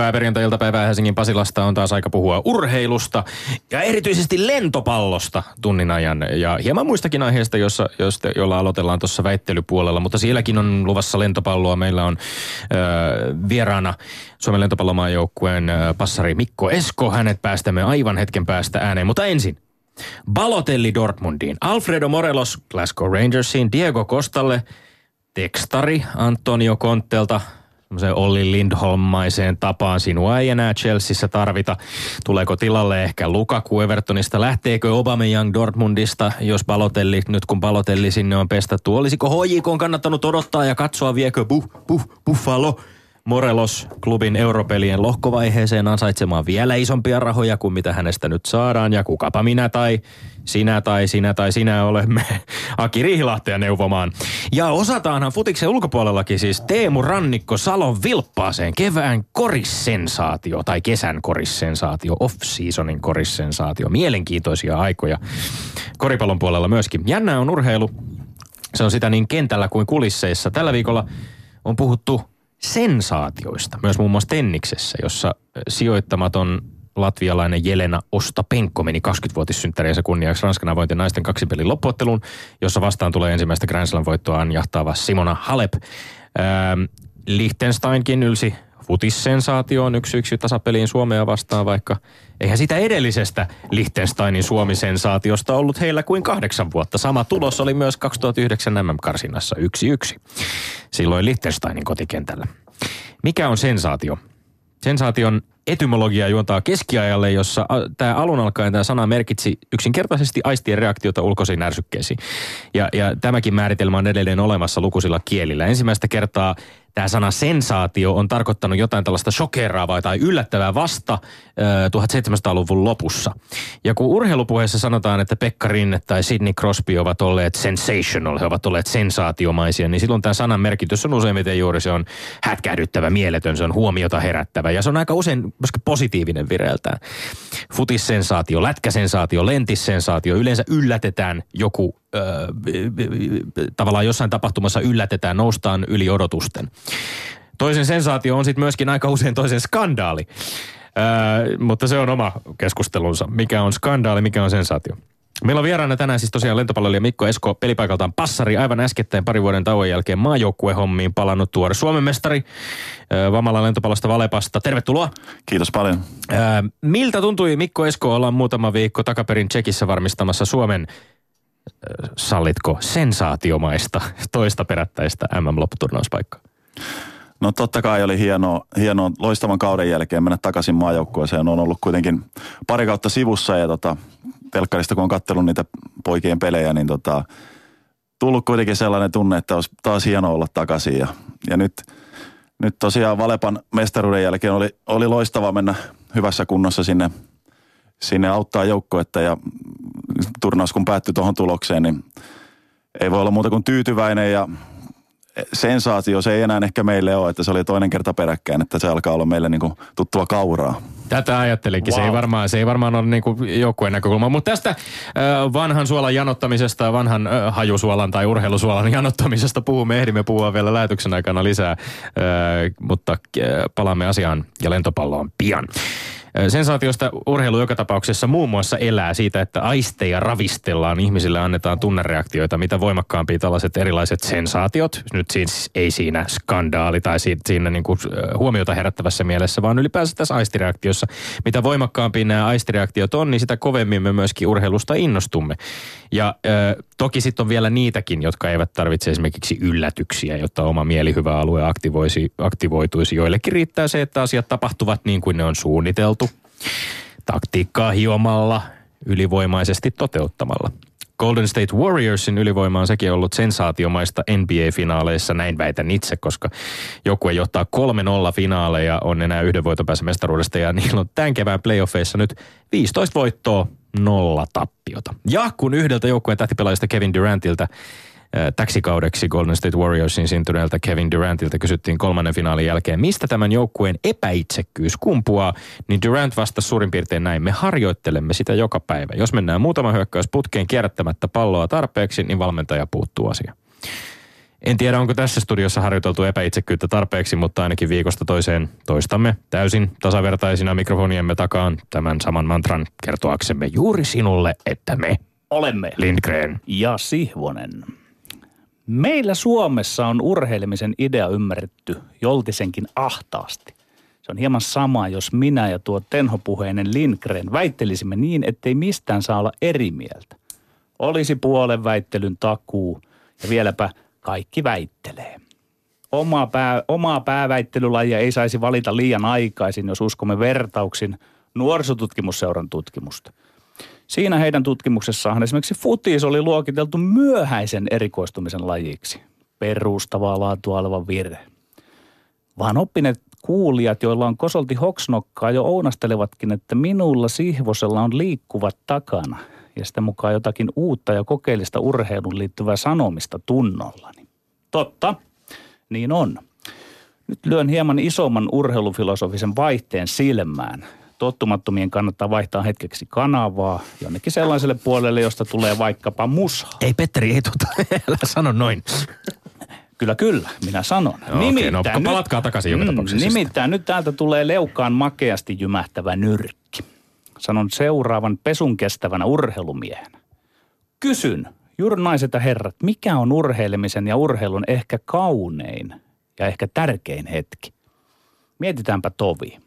Hyvää perjantai-iltapäivää. Helsingin Pasilasta on taas aika puhua urheilusta ja erityisesti lentopallosta tunnin ajan. Ja hieman muistakin aiheista, jossa, josta, jolla aloitellaan tuossa väittelypuolella, mutta sielläkin on luvassa lentopalloa. Meillä on äh, vieraana Suomen lentopallomaajoukkueen passari Mikko Esko. Hänet päästämme aivan hetken päästä ääneen, mutta ensin Balotelli Dortmundiin, Alfredo Morelos Glasgow Rangersiin, Diego Kostalle, tekstari Antonio Konttelta – semmoiseen Olli Lindholmaiseen tapaan sinua ei enää Chelseassa tarvita. Tuleeko tilalle ehkä Lukaku Evertonista? Lähteekö Young Dortmundista, jos Balotelli, nyt kun Balotelli sinne on pestattu? Olisiko HJK kannattanut odottaa ja katsoa, viekö buh, buh, Buffalo Morelos klubin europelien lohkovaiheeseen ansaitsemaan vielä isompia rahoja kuin mitä hänestä nyt saadaan. Ja kukapa minä tai sinä tai sinä tai sinä olemme Aki Riihilahtea neuvomaan. Ja osataanhan futiksen ulkopuolellakin siis Teemu Rannikko Salon vilppaaseen kevään korissensaatio tai kesän korissensaatio, off-seasonin korissensaatio. Mielenkiintoisia aikoja koripallon puolella myöskin. Jännä on urheilu. Se on sitä niin kentällä kuin kulisseissa. Tällä viikolla on puhuttu sensaatioista, myös muun muassa Tenniksessä, jossa sijoittamaton latvialainen Jelena Ostapenko meni 20-vuotissynttäriensä kunniaksi Ranskan avointen naisten kaksipelin loppuotteluun, jossa vastaan tulee ensimmäistä Grand Slam-voittoa anjahtaava Simona Halep. Ähm, Liechtensteinkin ylsi futissensaatioon yksi yksi tasapeliin Suomea vastaan, vaikka eihän sitä edellisestä Liechtensteinin Suomi-sensaatiosta ollut heillä kuin kahdeksan vuotta. Sama tulos oli myös 2009 MM-karsinnassa yksi yksi. Silloin Liechtensteinin kotikentällä. Mikä on sensaatio? Sensaation etymologia juontaa keskiajalle, jossa tämä alun alkaen tämä sana merkitsi yksinkertaisesti aistien reaktiota ulkoisiin ärsykkeisiin. Ja, ja tämäkin määritelmä on edelleen olemassa lukuisilla kielillä. Ensimmäistä kertaa tämä sana sensaatio on tarkoittanut jotain tällaista shokeraavaa tai yllättävää vasta 1700-luvun lopussa. Ja kun urheilupuheessa sanotaan, että Pekka Rinne tai Sidney Crosby ovat olleet sensational, he ovat olleet sensaatiomaisia, niin silloin tämän sanan merkitys on useimmiten juuri se on hätkähdyttävä, mieletön, se on huomiota herättävä ja se on aika usein myöskin positiivinen vireeltään. Futissensaatio, lätkäsensaatio, lentissensaatio, yleensä yllätetään joku tavallaan jossain tapahtumassa yllätetään, noustaan yli odotusten. Toisen sensaatio on sitten myöskin aika usein toisen skandaali. Ö, mutta se on oma keskustelunsa. Mikä on skandaali, mikä on sensaatio? Meillä on vieraana tänään siis tosiaan lentopallolija Mikko Esko pelipaikaltaan passari aivan äskettäin pari vuoden tauon jälkeen maajoukkuehommiin palannut tuore Suomen mestari Vamala lentopallosta Valepasta. Tervetuloa. Kiitos paljon. miltä tuntui Mikko Esko olla muutama viikko takaperin Tsekissä varmistamassa Suomen sallitko sensaatiomaista toista perättäistä MM-lopputurnauspaikkaa? No totta kai oli hieno, hieno loistavan kauden jälkeen mennä takaisin maajoukkueeseen. On ollut kuitenkin pari kautta sivussa ja tota, telkkarista kun on katsellut niitä poikien pelejä, niin tota, tullut kuitenkin sellainen tunne, että olisi taas hieno olla takaisin. Ja, ja nyt, nyt tosiaan Valepan mestaruuden jälkeen oli, oli loistava mennä hyvässä kunnossa sinne, sinne auttaa joukkoetta ja turnaus kun päättyi tuohon tulokseen, niin ei voi olla muuta kuin tyytyväinen ja sensaatio se ei enää ehkä meille ole, että se oli toinen kerta peräkkäin, että se alkaa olla meille niin kuin tuttua kauraa. Tätä ajattelinkin. Wow. Se, ei varmaan, se ei varmaan ole niin joukkueen näkökulma. Mutta tästä vanhan suolan janottamisesta, vanhan hajusuolan tai urheilusuolan janottamisesta puhumme. Ehdimme puhua vielä lähetyksen aikana lisää, mutta palaamme asiaan ja lentopalloon pian. Sensaatiosta urheilu joka tapauksessa muun muassa elää siitä, että aisteja ravistellaan, ihmisille annetaan tunnereaktioita, mitä voimakkaampia tällaiset erilaiset sensaatiot. Nyt siis ei siinä skandaali tai siinä niin kuin huomiota herättävässä mielessä, vaan ylipäänsä tässä aistireaktiossa. Mitä voimakkaampia nämä aistireaktiot on, niin sitä kovemmin me myöskin urheilusta innostumme. Ja ö, toki sitten on vielä niitäkin, jotka eivät tarvitse esimerkiksi yllätyksiä, jotta oma mielihyvä alue aktivoisi, aktivoituisi. Joillekin riittää se, että asiat tapahtuvat niin kuin ne on suunniteltu. Taktiikkaa hiomalla, ylivoimaisesti toteuttamalla. Golden State Warriorsin ylivoima on sekin ollut sensaatiomaista NBA-finaaleissa, näin väitän itse, koska joku ei johtaa 3-0 finaaleja, on enää yhden voiton päässä mestaruudesta ja niillä on tämän kevään playoffeissa nyt 15 voittoa, nolla tappiota. Ja kun yhdeltä joukkueen tähtipelaajista Kevin Durantilta täksi kaudeksi Golden State Warriorsin syntyneeltä Kevin Durantilta kysyttiin kolmannen finaalin jälkeen, mistä tämän joukkueen epäitsekkyys kumpuaa, niin Durant vastasi suurin piirtein näin, me harjoittelemme sitä joka päivä. Jos mennään muutama hyökkäys putkeen kierrättämättä palloa tarpeeksi, niin valmentaja puuttuu asia. En tiedä, onko tässä studiossa harjoiteltu epäitsekkyyttä tarpeeksi, mutta ainakin viikosta toiseen toistamme täysin tasavertaisina mikrofoniemme takaan tämän saman mantran kertoaksemme juuri sinulle, että me olemme Lindgren ja Sihvonen. Meillä Suomessa on urheilemisen idea ymmärretty joltisenkin ahtaasti. Se on hieman sama, jos minä ja tuo tenhopuheinen Lindgren väittelisimme niin, ettei mistään saa olla eri mieltä. Olisi puolen väittelyn takuu ja vieläpä kaikki väittelee. Omaa, pää, omaa pääväittelylajia ei saisi valita liian aikaisin, jos uskomme vertauksin nuorisotutkimusseuran tutkimusta. Siinä heidän tutkimuksessaan esimerkiksi futis oli luokiteltu myöhäisen erikoistumisen lajiksi. Perustavaa laatua oleva virhe. Vaan oppineet kuulijat, joilla on kosolti hoksnokkaa, jo ounastelevatkin, että minulla Sihvosella on liikkuvat takana ja sitä mukaan jotakin uutta ja kokeellista urheiluun liittyvää sanomista tunnollani. Totta, niin on. Nyt lyön hieman isomman urheilufilosofisen vaihteen silmään. Tottumattomien kannattaa vaihtaa hetkeksi kanavaa jonnekin sellaiselle puolelle, josta tulee vaikkapa musa. Ei Petteri, ei tuota, älä sano noin. Kyllä, kyllä, minä sanon. No, nimittäin okay, no, palatkaa takaisin joka mm, tapauksessa. Nimittäin nyt täältä tulee leukaan makeasti jymähtävä nyrkki. Sanon seuraavan pesun kestävänä urheilumiehenä. Kysyn, juuri naiset ja herrat, mikä on urheilemisen ja urheilun ehkä kaunein ja ehkä tärkein hetki? Mietitäänpä tovi.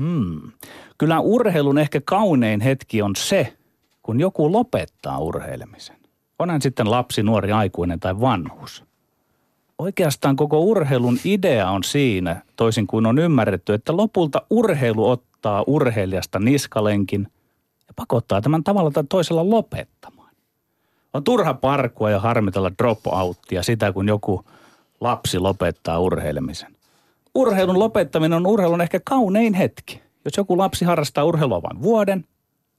Hmm. Kyllä urheilun ehkä kaunein hetki on se, kun joku lopettaa urheilemisen. On hän sitten lapsi, nuori, aikuinen tai vanhus. Oikeastaan koko urheilun idea on siinä, toisin kuin on ymmärretty, että lopulta urheilu ottaa urheilijasta niskalenkin ja pakottaa tämän tavalla tai toisella lopettamaan. On turha parkua ja harmitella drop-outtia sitä, kun joku lapsi lopettaa urheilemisen. Urheilun lopettaminen on urheilun ehkä kaunein hetki. Jos joku lapsi harrastaa urheilua vain vuoden,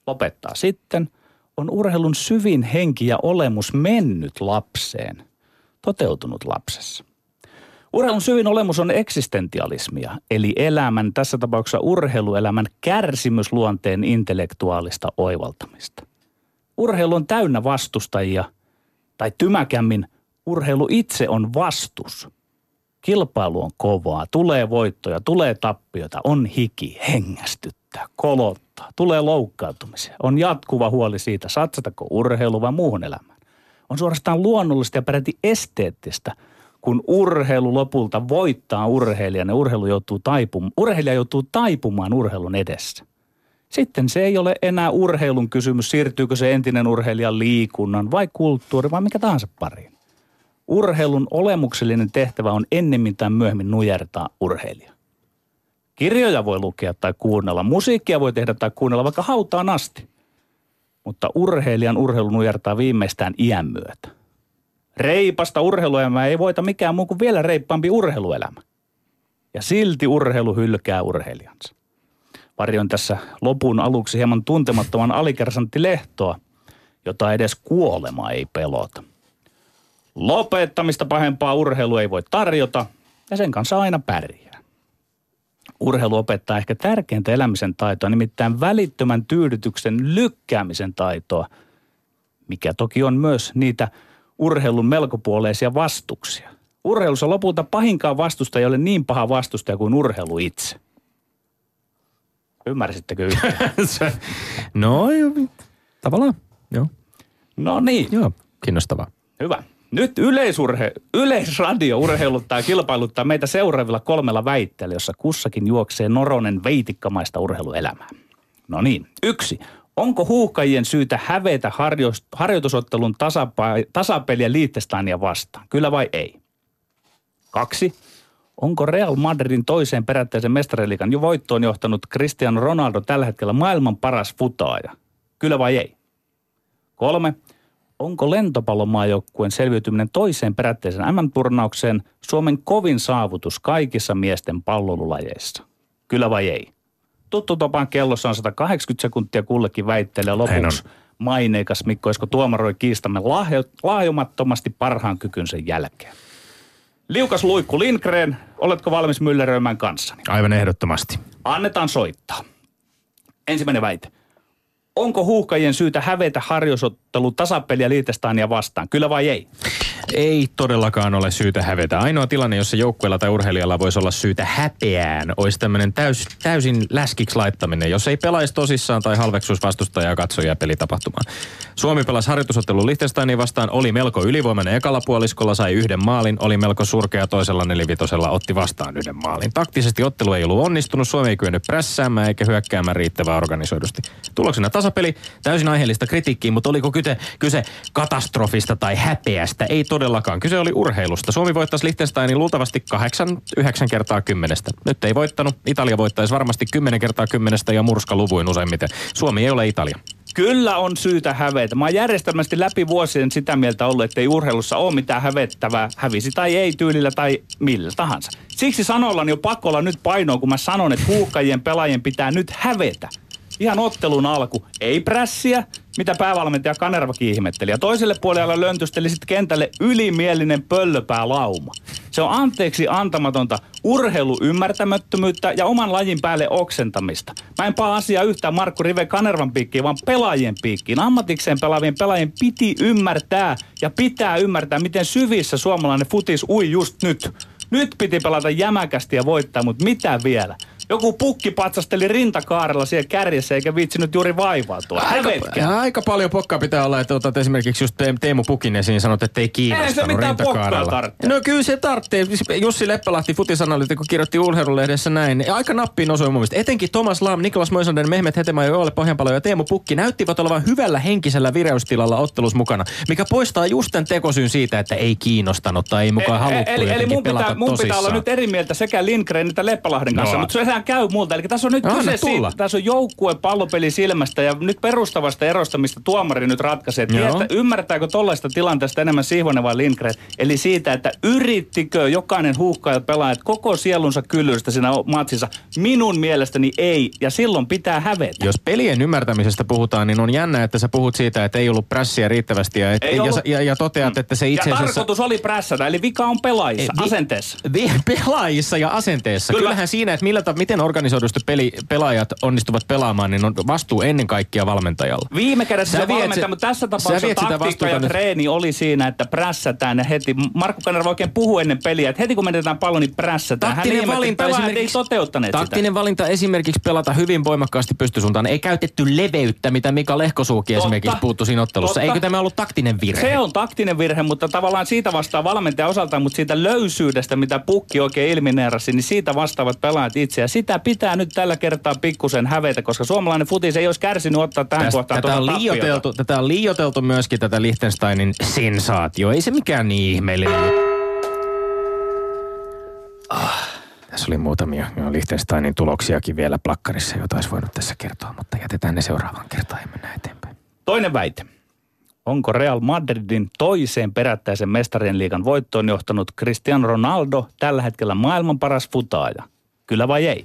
lopettaa sitten – on urheilun syvin henki ja olemus mennyt lapseen, toteutunut lapsessa. Urheilun syvin olemus on eksistentialismia, eli elämän, tässä tapauksessa urheiluelämän kärsimysluonteen intellektuaalista oivaltamista. Urheilu on täynnä vastustajia, tai tymäkämmin, urheilu itse on vastus. Kilpailu on kovaa, tulee voittoja, tulee tappioita, on hiki, hengästyttää, kolot, kohtaa. Tulee loukkaantumisia. On jatkuva huoli siitä, satsatako urheilu vai muuhun elämään. On suorastaan luonnollista ja peräti esteettistä, kun urheilu lopulta voittaa urheilijan ja urheilu joutuu taipum- urheilija joutuu taipumaan urheilun edessä. Sitten se ei ole enää urheilun kysymys, siirtyykö se entinen urheilija liikunnan vai kulttuuri vai mikä tahansa pariin. Urheilun olemuksellinen tehtävä on ennemmin tai myöhemmin nujertaa urheilija. Kirjoja voi lukea tai kuunnella, musiikkia voi tehdä tai kuunnella vaikka hautaan asti. Mutta urheilijan urheilu nujertaa viimeistään iän myötä. Reipasta urheiluelämää ei voita mikään muu kuin vielä reippaampi urheiluelämä. Ja silti urheilu hylkää urheilijansa. Varjoin tässä lopun aluksi hieman tuntemattoman alikersantti Lehtoa, jota edes kuolema ei pelota. Lopettamista pahempaa urheilu ei voi tarjota, ja sen kanssa aina pärjää urheilu opettaa ehkä tärkeintä elämisen taitoa, nimittäin välittömän tyydytyksen lykkäämisen taitoa, mikä toki on myös niitä urheilun melkopuoleisia vastuksia. Urheilussa lopulta pahinkaan vastusta ei ole niin paha vastustaja kuin urheilu itse. Ymmärsittekö no, tavallaan, joo. No niin. Joo, kiinnostavaa. Hyvä. Nyt yleisurhe, yleisradio urheiluttaa ja kilpailuttaa meitä seuraavilla kolmella väitteellä, jossa kussakin juoksee noronen veitikkamaista urheiluelämää. No niin, yksi. Onko huuhkajien syytä hävetä harjo- harjoitusottelun tasapa- tasapeliä Liittestania vastaan? Kyllä vai ei? Kaksi. Onko Real Madridin toiseen perättäisen mestariliikan jo voittoon johtanut Cristiano Ronaldo tällä hetkellä maailman paras futaaja? Kyllä vai ei? Kolme onko lentopallomaajoukkueen selviytyminen toiseen perätteisen MM-turnaukseen Suomen kovin saavutus kaikissa miesten pallolulajeissa? Kyllä vai ei? Tuttu tapaan kellossa on 180 sekuntia kullekin väittelee lopuksi maineikas Mikko Esko tuomaroi kiistamme lahjo, lahjomattomasti parhaan kykynsä jälkeen. Liukas luikku Lindgren, oletko valmis mylleröimään kanssani? Aivan ehdottomasti. Annetaan soittaa. Ensimmäinen väite. Onko huuhkajien syytä hävetä harjoitusottelu tasapeliä Liitestainia vastaan? Kyllä vai ei? Ei todellakaan ole syytä hävetä. Ainoa tilanne, jossa joukkueella tai urheilijalla voisi olla syytä häpeään, olisi tämmöinen täys, täysin läskiksi laittaminen, jos ei pelaisi tosissaan tai halveksuisi vastustajaa katsojia pelitapahtumaan. Suomi pelasi harjoitusottelu Liechtensteinin vastaan, oli melko ylivoimainen ekalla puoliskolla, sai yhden maalin, oli melko surkea toisella nelivitosella, otti vastaan yhden maalin. Taktisesti ottelu ei ollut onnistunut, Suomi ei kyennyt prässäämään eikä hyökkäämään riittävän organisoidusti. Tuloksena tasapeli, täysin aiheellista kritiikkiä, mutta oliko kyse, kyse katastrofista tai häpeästä? Ei todellakaan. Kyse oli urheilusta. Suomi voittaisi Liechtensteinin luultavasti 8-9 kertaa kymmenestä. Nyt ei voittanut. Italia voittaisi varmasti 10 kertaa kymmenestä ja murskaluvuin useimmiten. Suomi ei ole Italia. Kyllä on syytä hävetä. Mä oon järjestelmästi läpi vuosien sitä mieltä ollut, että ei urheilussa ole mitään hävettävää, hävisi tai ei tyylillä tai millä tahansa. Siksi sanollani on pakolla nyt painoa, kun mä sanon, että huuhkajien pelaajien pitää nyt hävetä. Ihan ottelun alku. Ei prässiä, mitä päävalmentaja Kanervakin ihmetteli. Ja toiselle puolelle löntysteli sitten kentälle ylimielinen pöllöpää lauma. Se on anteeksi antamatonta urheiluymmärtämättömyyttä ja oman lajin päälle oksentamista. Mä en paa asiaa yhtään Markku Rive Kanervan piikkiin, vaan pelaajien piikkiin. Ammatikseen pelaavien pelaajien piti ymmärtää ja pitää ymmärtää, miten syvissä suomalainen futis ui just nyt. Nyt piti pelata jämäkästi ja voittaa, mutta mitä vielä? Joku pukki patsasteli rintakaarella siellä kärjessä eikä viitsinyt juuri vaivautua. Aika, aika paljon pokkaa pitää olla, että otat esimerkiksi just Te- Teemu Pukin esiin sanot, että ei Ei kiinnostanut pokkaa rintakaarella. No kyllä se tarvitsee. Jussi Leppälahti futisanalyytikko kirjoitti urheilulehdessä näin. Aika nappiin osui mun mielestä. Etenkin Thomas Lam, Niklas Moisanen, Mehmet Hetema, Joole Pohjanpalo ja Teemu Pukki näyttivät olevan hyvällä henkisellä vireystilalla ottelus mukana, mikä poistaa just tämän tekosyyn siitä, että ei kiinnostanut tai ei mukaan haluttu E- eli, eli jotenkin mun, pitää, mun pitää olla nyt eri mieltä sekä Lindgren että Leppälahden kanssa, No. mutta sehän käy multa. Eli tässä on nyt kyse siitä, tässä on joukkue pallopeli silmästä ja nyt perustavasta erosta, mistä tuomari nyt ratkaisee. Joo. Tietä, ymmärtääkö tollaista tilanteesta enemmän Sihvonen vai Lindgren? Eli siitä, että yrittikö jokainen huuhkaaja pelaajat koko sielunsa kyllystä siinä matsissa? Minun mielestäni ei, ja silloin pitää hävetä. Jos pelien ymmärtämisestä puhutaan, niin on jännä, että sä puhut siitä, että ei ollut prässiä riittävästi ja, et, Ei ja, ollut. ja, ja toteat, että se itse ja asiassa... tarkoitus oli prässätä, eli vika on pelaajissa, Vi- asenteessa. Vi- pelaajissa ja asenteessa. Kyllä. Kyllä. Kyllähän siinä, että millä, ta- miten organisoidusti peli, pelaajat onnistuvat pelaamaan, niin on vastuu ennen kaikkea valmentajalla. Viime kädessä Sä se valmentaja, mutta tässä sä tapauksessa taktiikka ja treeni oli siinä, että prässätään ja heti. Markku Kanerva oikein puhuu ennen peliä, että heti kun menetetään pallo, niin prässätään. Hän Taktinen ihmetteli, valinta, ei toteuttaneet taktinen sitä. valinta esimerkiksi pelata hyvin voimakkaasti pystysuuntaan. Ei käytetty leveyttä, mitä Mika Lehkosuuki Totta. esimerkiksi puuttu siinä ottelussa. Totta. Eikö tämä ollut taktinen virhe? Se on taktinen virhe, mutta tavallaan siitä vastaa valmentaja osaltaan, mutta siitä löysyydestä, mitä pukki oikein ilmineerasi, niin siitä vastaavat pelaajat itse. Ja sitä pitää nyt tällä kertaa pikkusen hävetä, koska suomalainen futis ei olisi kärsinyt ottaa tähän Tästä, kohtaan tätä, on tuota liioteltu, tätä on liioteltu myöskin tätä Liechtensteinin sensaatio. Ei se mikään niin ihmeellinen. Ah, tässä oli muutamia jo Liechtensteinin tuloksiakin vielä plakkarissa, joita olisi voinut tässä kertoa, mutta jätetään ne seuraavaan kertaan ja mennään eteenpäin. Toinen väite. Onko Real Madridin toiseen perättäisen mestarien liigan voittoon johtanut Cristiano Ronaldo tällä hetkellä maailman paras futaaja? Kyllä vai ei?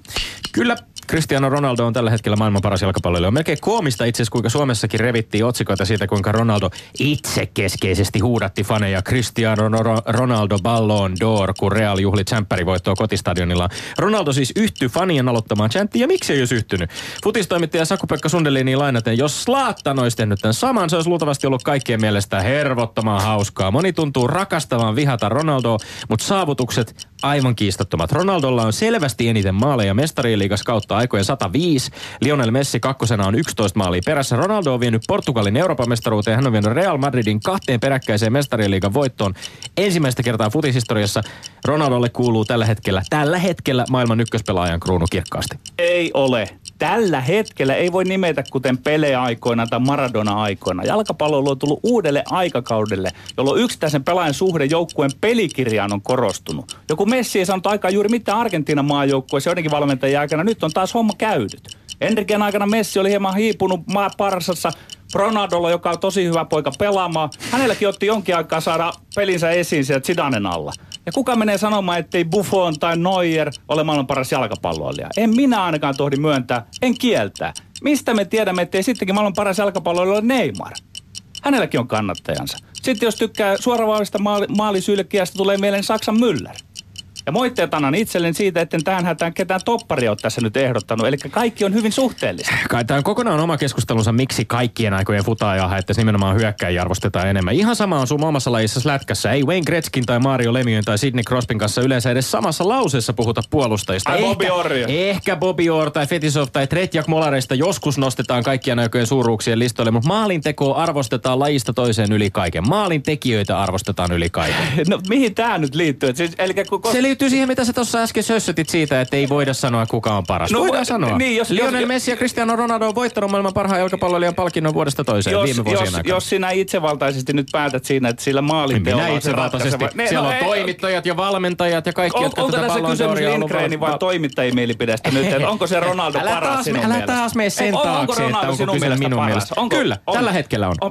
Kyllä Cristiano Ronaldo on tällä hetkellä maailman paras jalkapalloilija. On melkein koomista itse asiassa, kuinka Suomessakin revittiin otsikoita siitä, kuinka Ronaldo itse keskeisesti huudatti faneja Cristiano Ro- Ronaldo Ballon d'Or, kun Real juhli tsemppärivoittoa kotistadionilla. Ronaldo siis yhtyi fanien aloittamaan chanttiin, ja miksi ei olisi yhtynyt? Futistoimittaja Saku-Pekka Sundelini lainaten, jos Slaattan olisi tehnyt tämän saman, se olisi luultavasti ollut kaikkien mielestä hervottoman hauskaa. Moni tuntuu rakastavan vihata Ronaldoa, mutta saavutukset aivan kiistattomat. Ronaldolla on selvästi eniten maaleja mestarien liigas aikojen 105. Lionel Messi kakkosena on 11 maalia perässä. Ronaldo on vienyt Portugalin Euroopan mestaruuteen. Hän on vienyt Real Madridin kahteen peräkkäiseen mestarien liigan voittoon. Ensimmäistä kertaa futishistoriassa Ronaldolle kuuluu tällä hetkellä, tällä hetkellä maailman ykköspelaajan kruunu kirkkaasti. Ei ole. Tällä hetkellä ei voi nimetä kuten Pele-aikoina tai Maradona-aikoina. Jalkapallo on tullut uudelle aikakaudelle, jolloin yksittäisen pelaajan suhde joukkueen pelikirjaan on korostunut. Joku Messi ei saanut aikaa juuri mitään Argentiinan maajoukkueessa joidenkin valmentajien aikana. Nyt on taas homma käynyt. Enriken aikana Messi oli hieman hiipunut maa parsassa. Ronaldolla, joka on tosi hyvä poika pelaamaan. Hänelläkin otti jonkin aikaa saada pelinsä esiin sieltä Zidanen alla. Ja kuka menee sanomaan, ettei Buffon tai Neuer ole maailman paras jalkapalloilija? En minä ainakaan tohdi myöntää, en kieltää. Mistä me tiedämme, ettei sittenkin maailman paras jalkapalloilija ole Neymar? Hänelläkin on kannattajansa. Sitten jos tykkää suoravaavista maali, maalisylkiästä, tulee mieleen Saksan Müller. Ja moitteet annan itselleni siitä, etten tähän hätään ketään topparia ole tässä nyt ehdottanut. Eli kaikki on hyvin suhteellista. Kai tämä on kokonaan oma keskustelunsa, miksi kaikkien aikojen futaajaa, että nimenomaan hyökkäjiä arvostetaan enemmän. Ihan sama on sun omassa lajissa lätkässä. Ei Wayne Gretzkin tai Mario Lemieux tai Sidney Crosbyn kanssa yleensä edes samassa lauseessa puhuta puolustajista. Ehkä, Bobby Orr. Ehkä Bobby Orr tai Fetisov tai Tretjak Molareista joskus nostetaan kaikkien aikojen suuruuksien listoille, mutta maalintekoa arvostetaan lajista toiseen yli kaiken. Maalintekijöitä arvostetaan yli kaiken. No mihin tämä nyt liittyy? Siis, eli kun, Se liittyy siihen, mitä sä tuossa äsken sössötit siitä, että ei voida sanoa, kuka on paras. No, Voidaan niin, sanoa. jos- Lionel jos- Messi ja Cristiano Ronaldo on voittanut maailman parhaan jalkapallolijan palkinnon vuodesta toiseen jos, viime vuosien jos, aikana. jos sinä itsevaltaisesti nyt päätät siinä, että sillä maalinteolla minä on se itsevaltaisesti. ratkaiseva- Ne- Siellä no on ei- toimittajat ja valmentajat ja kaikki, On, jotka onko tätä tässä kysymys Lindgrenin vai toimittajien mielipideestä nyt, että onko se Ronaldo Älä paras taas- sinun älä taas mene sen taakse, että Ronaldo onko sinun kyse minun mielestä. Kyllä, tällä hetkellä on. no,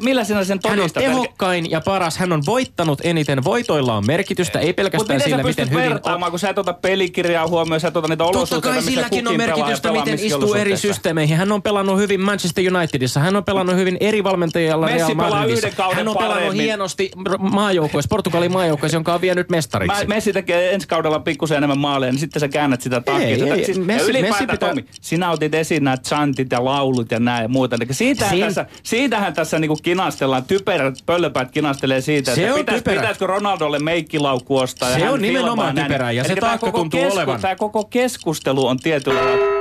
millä, sinä sen Hän on todistat? tehokkain ja paras. Hän on voittanut eniten. Voitoilla on merkitystä, ei pelkästään sillä, sä miten hyvin... vertaamaan, kun sä et ota pelikirjaa huomioon, sä et ota niitä Totta olosuhteita, kai missä silläkin on merkitystä, pelaa, miten istuu eri systeemeihin. Hän on pelannut hyvin Manchester Unitedissa, hän on pelannut hyvin eri valmentajilla Messi Real pelaa Madridissa. yhden kauden Hän on pelannut paremmin. hienosti maajoukkueessa, Portugalin maajoukkueessa, jonka on vienyt mestariksi. Mä, Messi tekee ensi kaudella pikkusen enemmän maaleja, niin sitten sä käännät sitä takkia. Ei, ei, siis, Messi- Messi pitää- Tomi, sinä otit esiin nämä chantit ja laulut ja näin ja muuta. Eli siitähän, Siin- tässä, siitähän tässä niinku kinastellaan, typerät pöllöpäät kinastelee siitä, että pitäis, pitäisikö Ronaldolle meikkilaukku ostaa. Se on nimenomaan typerää, ja se taakka koko tuntuu olevan. Tämä koko keskustelu on tietyllä lailla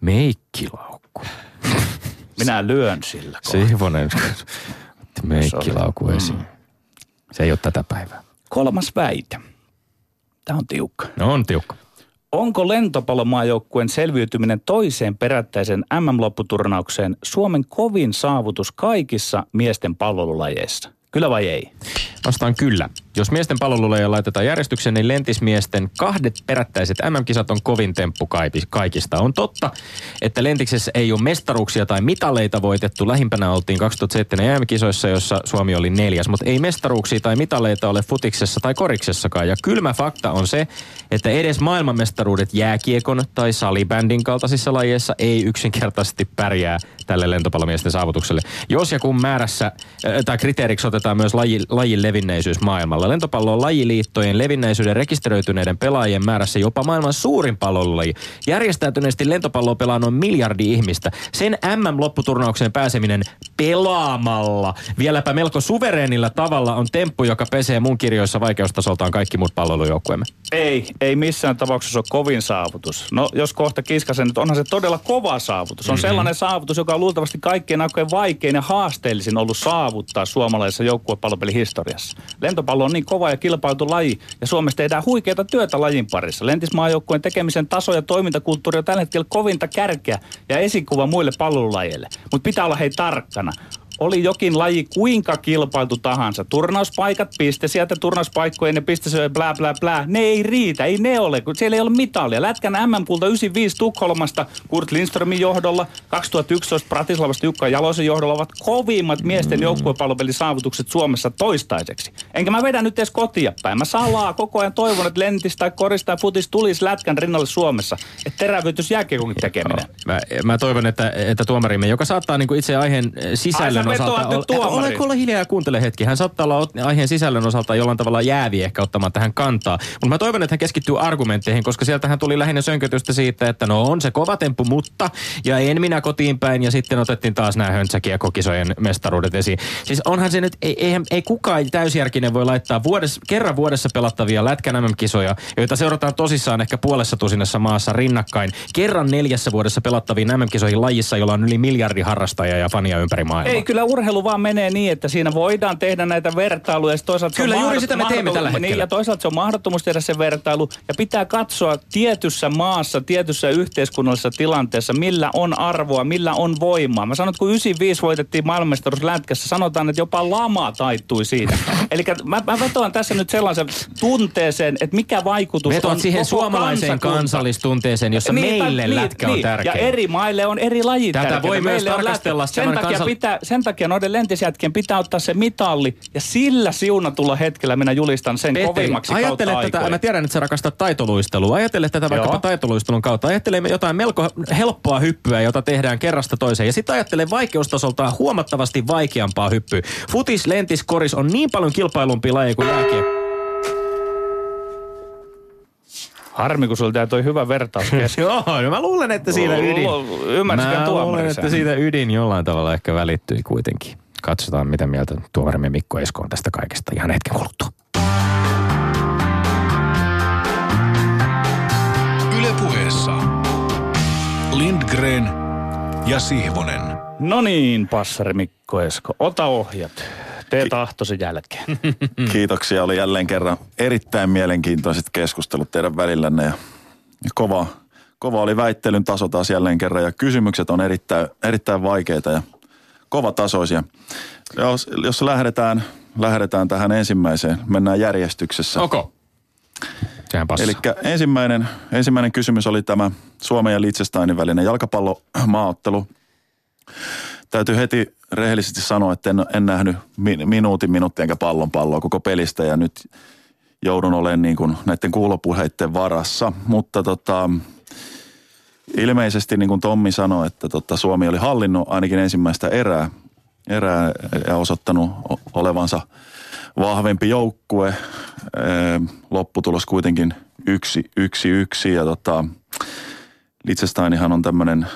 Meikkilaukku. Minä lyön sillä. Siivonen otti meikkilaukku esiin. Se ei ole tätä päivää. Kolmas väite. Tämä on tiukka. No on tiukka. Onko lentopallomaajoukkueen selviytyminen toiseen perättäisen MM-lopputurnaukseen Suomen kovin saavutus kaikissa miesten pallolulajeissa? Kyllä vai ei? Vastaan kyllä. Jos miesten palvelulajeja laitetaan järjestykseen, niin lentismiesten kahdet perättäiset MM-kisat on kovin temppu kaikista. On totta, että lentiksessä ei ole mestaruuksia tai mitaleita voitettu. Lähimpänä oltiin 2007 EM-kisoissa, jossa Suomi oli neljäs, mutta ei mestaruuksia tai mitaleita ole futiksessa tai koriksessakaan. Ja kylmä fakta on se, että edes maailmanmestaruudet jääkiekon tai salibändin kaltaisissa lajeissa ei yksinkertaisesti pärjää tälle lentopallomiesten saavutukselle. Jos ja kun määrässä äh, tai kriteeriksi otetaan myös laji, lajin levinneisyys maailmalla. Lentopallo on lajiliittojen levinneisyyden rekisteröityneiden pelaajien määrässä jopa maailman suurin pallolaji. Järjestäytyneesti lentopalloa pelaa noin miljardi ihmistä. Sen MM-lopputurnaukseen pääseminen pelaamalla, vieläpä melko suvereenilla tavalla on temppu, joka pesee mun kirjoissa vaikeustasoltaan kaikki muut palvelujoukkueemme. Ei, ei missään tapauksessa ole kovin saavutus. No jos kohta kiskasen, että onhan se todella kova saavutus. On mm-hmm. sellainen saavutus, joka on luultavasti kaikkien aikojen vaikein ja haasteellisin ollut saavuttaa suomalaisessa joukkuepallopelihistoriassa. Lentopallo on niin kova ja kilpailtu laji ja Suomessa tehdään huikeita työtä lajin parissa. Lentismaajoukkueen tekemisen taso ja toimintakulttuuri on tällä hetkellä kovinta kärkeä ja esikuva muille pallolajeille. Mutta pitää olla hei tarkkana oli jokin laji kuinka kilpailtu tahansa. Turnauspaikat, piste sieltä turnauspaikkojen ja piste se blää blää blää. Ne ei riitä, ei ne ole, kun siellä ei ole mitalia. Lätkän MM-kulta 95 Tukholmasta Kurt Lindströmin johdolla, 2011 Pratislavasta Jukka Jalosen johdolla ovat kovimmat miesten joukkuepallopelisaavutukset Suomessa toistaiseksi. Enkä mä vedä nyt edes kotia päin. Mä salaa koko ajan toivon, että lentistä tai korista tai futis tulisi Lätkän rinnalle Suomessa. Että terävytys jääkiekon tekeminen. Mä, mä toivon, että, että tuomarimme, joka saattaa niin kuin itse aiheen eh, sisällön sä osalta... nyt tuomariin. Ole, ole hiljaa ja kuuntele hetki. Hän saattaa olla aiheen sisällön osalta jollain tavalla jäävi ehkä ottamaan tähän kantaa. Mutta mä toivon, että hän keskittyy argumentteihin, koska sieltähän tuli lähinnä sönkötystä siitä, että no on se kova temppu, mutta... Ja en minä kotiin päin ja sitten otettiin taas nämä höntsäkiekokisojen mestaruudet esiin. Siis onhan se nyt, ei, eihän, ei kukaan täysjärkinen voi laittaa vuodessa, kerran vuodessa pelattavia lätkän MM-kisoja, joita seurataan tosissaan ehkä puolessa tusinassa maassa rinnakkain. Kerran neljässä vuodessa pelattaviin MM-kisoihin lajissa, jolla on yli miljardi harrastajaa ja fania ympäri maailmaa. Ei, kyllä urheilu vaan menee niin, että siinä voidaan tehdä näitä vertailuja. Ja sit toisaalta se on Kyllä, juuri sitä me teemme tällä Niin, hetkellä. ja toisaalta se on mahdottomuus tehdä se vertailu. Ja pitää katsoa tietyssä maassa, tietyssä yhteiskunnallisessa tilanteessa, millä on arvoa, millä on voimaa. Mä sanon, että kun 95 voitettiin maailmanmestaruus Lätkässä, sanotaan, että jopa lama taittui siitä. Eli mä, mä vetoan tässä nyt sellaisen tunteeseen, että mikä vaikutus Vetoat on siihen suomalaiseen kansakunta. kansallistunteeseen, jossa Niin, tai- meille niin, lätkä on niin. tärkeä. Ja eri maille on eri lajit Tätä tärkeitä. voi myös on tarkastella. Sen takia, pitää, sen takia noiden lentisjätkien pitää ottaa se mitalli ja sillä siunatulla hetkellä minä julistan sen Petteri, kovimmaksi ajattele kautta tätä, aikojen. mä tiedän, että sä rakastat taitoluistelua. Ajattele tätä vaikkapa Joo. taitoluistelun kautta. Ajattele jotain melko helppoa hyppyä, jota tehdään kerrasta toiseen. Ja sitten ajattele vaikeustasoltaan huomattavasti vaikeampaa hyppyä. Futis, lentis, koris on niin paljon kilpailumpi laji kuin jääkiekko. Harmi, kun sulla tää toi hyvä vertaus kesken. Joo, no mä luulen, että siinä ydin. Ymmärsikö Mä tuomari luulen, sen? että siitä ydin jollain tavalla ehkä välittyi kuitenkin. Katsotaan, mitä mieltä tuomarimme Mikko Esko on tästä kaikesta ihan hetken kuluttua. Yle puheessa Lindgren ja Sihvonen. No niin, passari Mikko Esko, ota ohjat. Tee tahtosi jälkeen. Kiitoksia. Oli jälleen kerran erittäin mielenkiintoiset keskustelut teidän välillänne ja, ja kova, kova oli väittelyn taso taas jälleen kerran ja kysymykset on erittäin, erittäin vaikeita ja kovatasoisia. Jos, jos lähdetään, lähdetään tähän ensimmäiseen, mennään järjestyksessä. Oko. Sehän passaa. Eli ensimmäinen, ensimmäinen kysymys oli tämä Suomen ja Liechtensteinin välinen jalkapallomaaottelu. Täytyy heti rehellisesti sanoa, että en, en nähnyt mi- minuutin, minuuttia enkä pallon palloa koko pelistä ja nyt joudun olemaan niin kuin näiden kuulopuheiden varassa. Mutta tota, ilmeisesti niin kuin Tommi sanoi, että tota Suomi oli hallinnut ainakin ensimmäistä erää, erää ja osoittanut olevansa vahvempi joukkue. Lopputulos kuitenkin yksi, yksi, yksi ja tota, Liechtensteinihan on tämmöinen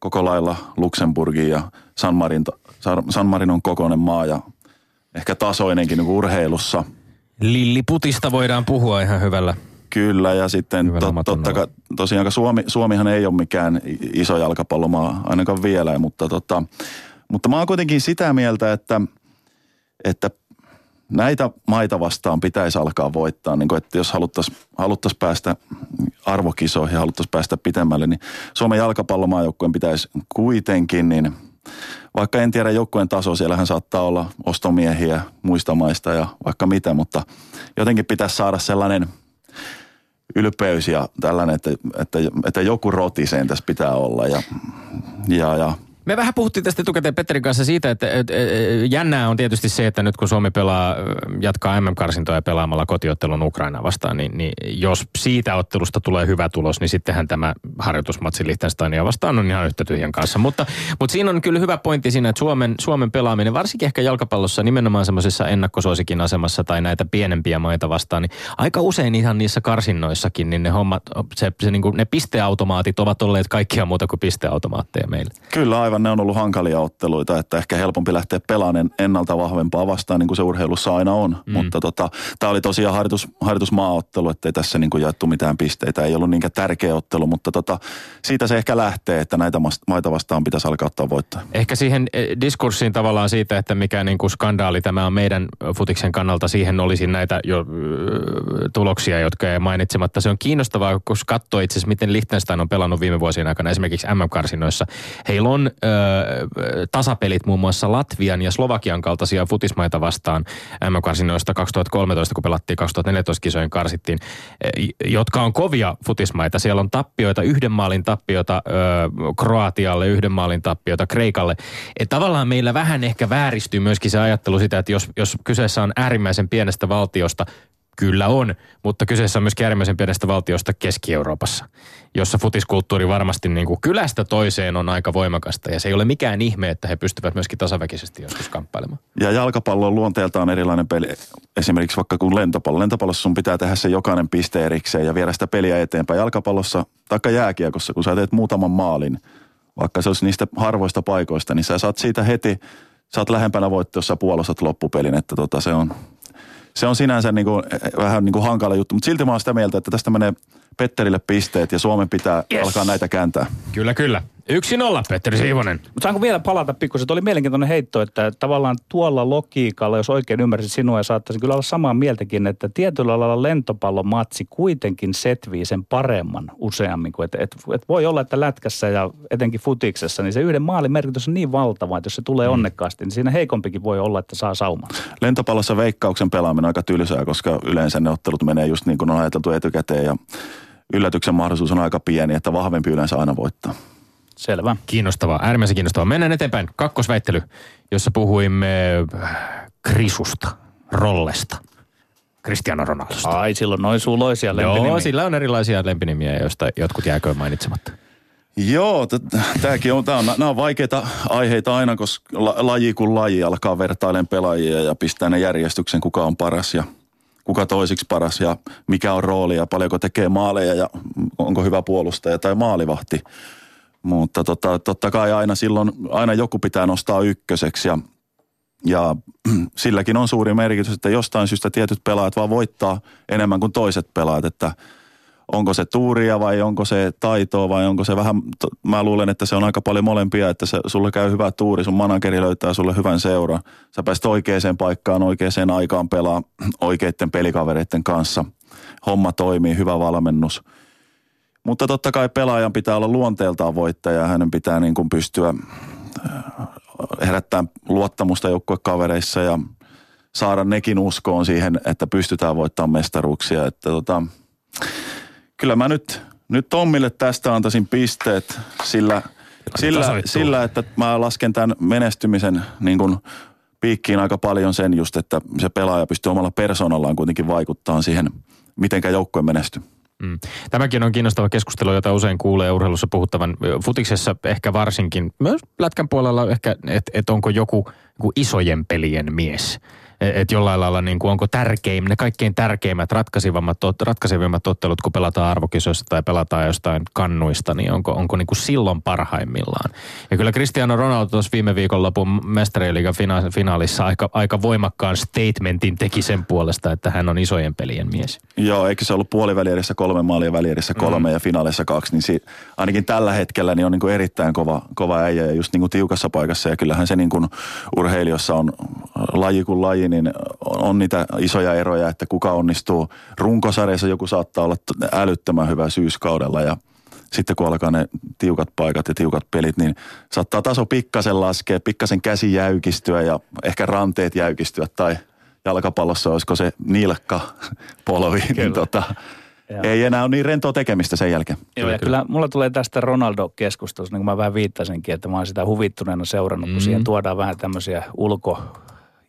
koko lailla Luxemburgin ja San, Marin, San Marinon kokoinen maa ja ehkä tasoinenkin niin urheilussa. Lilliputista voidaan puhua ihan hyvällä. Kyllä, ja sitten Hyvällä to, totta, ka- tosiaan Suomi, Suomihan ei ole mikään iso jalkapallomaa, ainakaan vielä, mutta, tota, mutta mä oon kuitenkin sitä mieltä, että, että näitä maita vastaan pitäisi alkaa voittaa, niin kuin, että jos haluttaisiin haluttais päästä arvokisoihin ja haluttaisiin päästä pitemmälle, niin Suomen jalkapallomaajoukkueen pitäisi kuitenkin, niin vaikka en tiedä joukkueen taso, siellähän saattaa olla ostomiehiä muista maista ja vaikka mitä, mutta jotenkin pitäisi saada sellainen ylpeys ja tällainen, että, että, että joku rotiseen tässä pitää olla ja, ja, ja Me vähän puhuttiin tästä etukäteen Petterin kanssa siitä, että et, et, jännää on tietysti se, että nyt kun Suomi pelaa, jatkaa MM-karsintoja pelaamalla kotiottelun Ukraina vastaan, niin, niin jos siitä ottelusta tulee hyvä tulos, niin sittenhän tämä harjoitusmatsi Liechtensteinia vastaan on ihan yhtä tyhjän kanssa. Mutta, mutta siinä on kyllä hyvä pointti siinä, että Suomen, Suomen pelaaminen, varsinkin ehkä jalkapallossa nimenomaan semmoisessa ennakkosuosikin asemassa tai näitä pienempiä maita vastaan, niin aika usein ihan niissä karsinnoissakin, niin ne hommat, se, se niin kuin, ne pisteautomaatit ovat olleet kaikkia muuta kuin pisteautomaatteja meille. Kyllä aivan, ne on ollut hankalia otteluita, että ehkä helpompi lähteä pelaamaan ennalta vahvempaa vastaan, niin kuin se urheilussa aina on. Mm. Mutta tota, tämä oli tosiaan harjoitus, harjoitusmaaottelu, ettei tässä niin kuin jaettu mitään pisteitä. Ei ollut niinkään tärkeä ottelu, mutta tota, siitä se ehkä lähtee, että näitä maita vastaan pitäisi alkaa ottaa voittaa. Ehkä siihen eh, diskurssiin tavallaan siitä, että mikä niin kuin skandaali tämä on meidän futiksen kannalta, siihen olisi näitä jo ö, tuloksia, jotka ei mainitsematta. Se on kiinnostavaa, kun katsoo itse asiassa, miten Liechtenstein on pelannut viime vuosien aikana esimerkiksi MM-karsinoissa. Heillä on ö, tasapelit muun muassa Latvian ja Slovakian kaltaisia futismaita vastaan MM-karsinoista 2013, kun pelattiin 2014 kisojen karsittiin, eh, jotka on kovia futismaita. Siellä on tappioita, yhden maalin tappiota ö, Kroatialle, yhden maalin tappiota Kreikalle. Et tavallaan meillä vähän ehkä vääristyy myöskin se ajattelu sitä, että jos, jos kyseessä on äärimmäisen pienestä valtiosta, Kyllä on, mutta kyseessä on myöskin äärimmäisen pienestä valtiosta Keski-Euroopassa, jossa futiskulttuuri varmasti niin kuin kylästä toiseen on aika voimakasta. Ja se ei ole mikään ihme, että he pystyvät myöskin tasaväkisesti joskus kamppailemaan. Ja jalkapallo on luonteeltaan erilainen peli. Esimerkiksi vaikka kun lentopallo. Lentopallossa sun pitää tehdä se jokainen piste erikseen ja viedä sitä peliä eteenpäin. Jalkapallossa, taikka jääkiekossa, kun sä teet muutaman maalin, vaikka se olisi niistä harvoista paikoista, niin sä saat siitä heti, sä oot lähempänä voittaa, jos sä puolustat loppupelin. Että tota, se on, se on sinänsä niin kuin, vähän niin kuin hankala juttu, mutta silti mä oon sitä mieltä, että tästä menee Petterille pisteet ja Suomen pitää Yes. alkaa näitä kääntää. Kyllä, kyllä. Yksi nolla, Petteri Siivonen. Mutta saanko vielä palata pikkusen? Tuo oli mielenkiintoinen heitto, että tavallaan tuolla logiikalla, jos oikein ymmärsin sinua ja saattaisin kyllä olla samaa mieltäkin, että tietyllä lailla lentopallomatsi kuitenkin setvii sen paremman useammin. Kuin, että, et, et voi olla, että lätkässä ja etenkin futiksessa, niin se yhden maalin merkitys on niin valtava, että jos se tulee onnekkaasti, niin siinä heikompikin voi olla, että saa sauman. Lentopallossa veikkauksen pelaaminen on aika tylsää, koska yleensä ne ottelut menee just niin kuin on ajateltu etukäteen ja yllätyksen mahdollisuus on aika pieni, että vahvempi yleensä aina voittaa. Selvä. Kiinnostavaa, äärimmäisen kiinnostavaa. Mennään eteenpäin. Kakkosväittely, jossa puhuimme äh, Krisusta, Rollesta, Cristiano Ronaldosta. Ai, silloin noin suloisia lempinimiä. Joo, sillä on erilaisia lempinimiä, joista jotkut jääköön mainitsematta. Joo, tämäkin on, tää on, nämä on vaikeita aiheita aina, koska la, laji kuin laji alkaa vertailemaan pelaajia ja pistää ne järjestyksen, kuka on paras ja kuka toisiksi paras ja mikä on rooli ja paljonko tekee maaleja ja onko hyvä puolustaja tai maalivahti. Mutta tota, totta kai aina silloin, aina joku pitää nostaa ykköseksi ja, ja silläkin on suuri merkitys, että jostain syystä tietyt pelaajat vaan voittaa enemmän kuin toiset pelaajat, että onko se tuuria vai onko se taitoa vai onko se vähän, mä luulen, että se on aika paljon molempia, että se, sulle käy hyvä tuuri, sun manageri löytää sulle hyvän seuran. Sä pääset oikeaan paikkaan, oikeaan aikaan pelaa oikeiden pelikavereiden kanssa. Homma toimii, hyvä valmennus. Mutta totta kai pelaajan pitää olla luonteeltaan voittaja ja hänen pitää niin kuin pystyä äh, herättämään luottamusta joukkuekavereissa ja saada nekin uskoon siihen, että pystytään voittamaan mestaruuksia. Että tota, kyllä mä nyt, nyt Tommille tästä antaisin pisteet sillä, sillä, sillä, että mä lasken tämän menestymisen niin kuin piikkiin aika paljon sen just, että se pelaaja pystyy omalla persoonallaan kuitenkin vaikuttaa siihen, mitenkä joukkue menestyy. Mm. Tämäkin on kiinnostava keskustelu, jota usein kuulee urheilussa puhuttavan. Futiksessa ehkä varsinkin, myös lätkän puolella ehkä, että et onko joku, joku isojen pelien mies – että jollain lailla niin kuin onko tärkein, ne kaikkein tärkeimmät, ratkaisivimmat, ratkaisivimmat ottelut, kun pelataan arvokisoissa tai pelataan jostain kannuista, niin onko, onko niin kuin silloin parhaimmillaan. Ja kyllä Cristiano Ronaldo tuossa viime viikonlopun mestariliigan fina- finaalissa aika, aika voimakkaan statementin teki sen puolesta, että hän on isojen pelien mies. Joo, eikö se ollut puolivälierissä kolme maalia, välierissä kolme mm. ja finaalissa kaksi, niin si- ainakin tällä hetkellä niin on niin kuin erittäin kova, kova äijä ja just niin kuin tiukassa paikassa ja kyllähän se niin kuin urheilijossa on laji kuin laji, niin on niitä isoja eroja, että kuka onnistuu. Runkosarjassa joku saattaa olla älyttömän hyvä syyskaudella ja sitten kun alkaa ne tiukat paikat ja tiukat pelit, niin saattaa taso pikkasen laskea, pikkasen käsi jäykistyä ja ehkä ranteet jäykistyä tai jalkapallossa olisiko se nilkka polvi, niin tota, ei enää ole niin rentoa tekemistä sen jälkeen. Joo, ja kyllä mulla tulee tästä Ronaldo-keskustelusta, niin kuin mä vähän viittasinkin, että mä oon sitä huvittuneena seurannut, kun mm. siihen tuodaan vähän tämmöisiä ulko,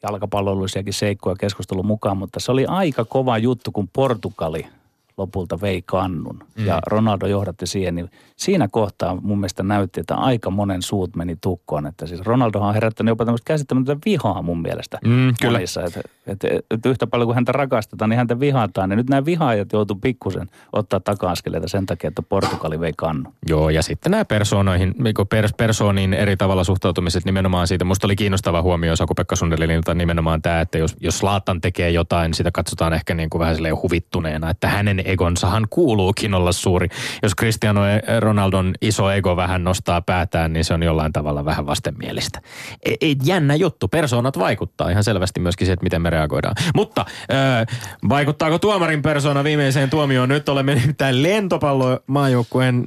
jalkapallollisiakin seikkoja keskustelun mukaan, mutta se oli aika kova juttu, kun Portugali – lopulta vei kannun mm. ja Ronaldo johdatti siihen, niin siinä kohtaa mun mielestä näytti, että aika monen suut meni tukkoon. Että siis Ronaldo on herättänyt jopa tämmöistä käsittämätöntä vihaa mun mielestä. Mm, kyllä. Monissa, että, että, että, yhtä paljon kuin häntä rakastetaan, niin häntä vihataan. Ja nyt nämä vihaajat joutuu pikkusen ottaa taka-askeleita sen takia, että Portugali vei kannun. Joo, ja sitten nämä persoonoihin, pers, persooniin eri tavalla suhtautumiset nimenomaan siitä. Musta oli kiinnostava huomio Saku Pekka Sundelilta nimenomaan tämä, että jos, jos Laatan tekee jotain, sitä katsotaan ehkä niin kuin vähän huvittuneena, että hänen egonsahan kuuluukin olla suuri. Jos Cristiano Ronaldon iso ego vähän nostaa päätään, niin se on jollain tavalla vähän vastenmielistä. Ei, ei, jännä juttu. Persoonat vaikuttaa ihan selvästi myöskin se, että miten me reagoidaan. Mutta äh, vaikuttaako tuomarin persona viimeiseen tuomioon? Nyt olemme nimittäin lentopallomaajoukkueen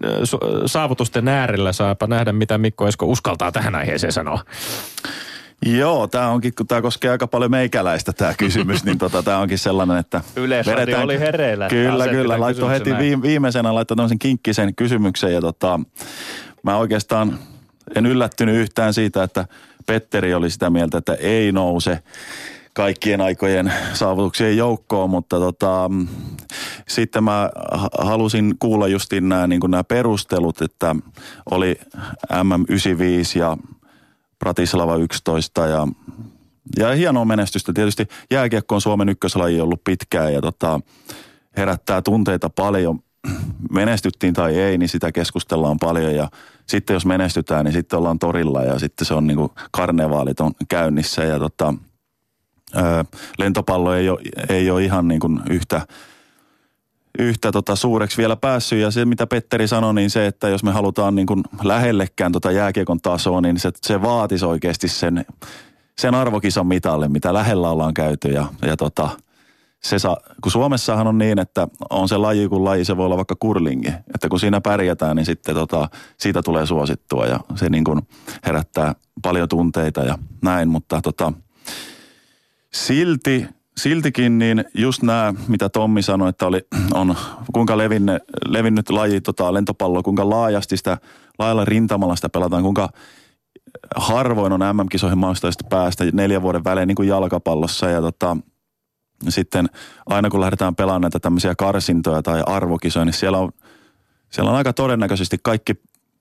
saavutusten äärellä. Saapa nähdä, mitä Mikko Esko uskaltaa tähän aiheeseen sanoa. Joo, tämä onkin, kun tämä koskee aika paljon meikäläistä tämä kysymys, niin tota, tämä onkin sellainen, että... Yleisradio oli hereillä. Kyllä, kyllä. Laittoi heti näin. viimeisenä laittoi tämmöisen kinkkisen kysymyksen ja tota, mä oikeastaan en yllättynyt yhtään siitä, että Petteri oli sitä mieltä, että ei nouse kaikkien aikojen saavutuksien joukkoon, mutta tota, sitten mä halusin kuulla justiin nämä, niin nämä perustelut, että oli MM95 ja Bratislava 11 ja, ja hienoa menestystä. Tietysti jääkiekko on Suomen ykköslaji ollut pitkään ja tota, herättää tunteita paljon. Menestyttiin tai ei, niin sitä keskustellaan paljon ja sitten jos menestytään, niin sitten ollaan torilla ja sitten se on niin kuin karnevaalit on käynnissä ja tota, lentopallo ei ole, ei ole ihan niin kuin yhtä – yhtä tota suureksi vielä päässyt. Ja se, mitä Petteri sanoi, niin se, että jos me halutaan niin kuin lähellekään tota jääkiekon tasoa, niin se, se vaatisi oikeasti sen, sen arvokisan mitalle, mitä lähellä ollaan käyty. Ja, ja tota, se saa, kun Suomessahan on niin, että on se laji kuin laji, se voi olla vaikka kurlingi. Että kun siinä pärjätään, niin sitten tota, siitä tulee suosittua ja se niin kuin herättää paljon tunteita ja näin. Mutta tota, silti siltikin niin just nämä, mitä Tommi sanoi, että oli, on kuinka levinne, levinnyt laji tota, lentopallo, kuinka laajasti sitä laajalla rintamalla sitä pelataan, kuinka harvoin on MM-kisoihin mahdollista päästä neljän vuoden välein niin kuin jalkapallossa ja tota, sitten aina kun lähdetään pelaamaan näitä tämmöisiä karsintoja tai arvokisoja, niin siellä on, siellä on aika todennäköisesti kaikki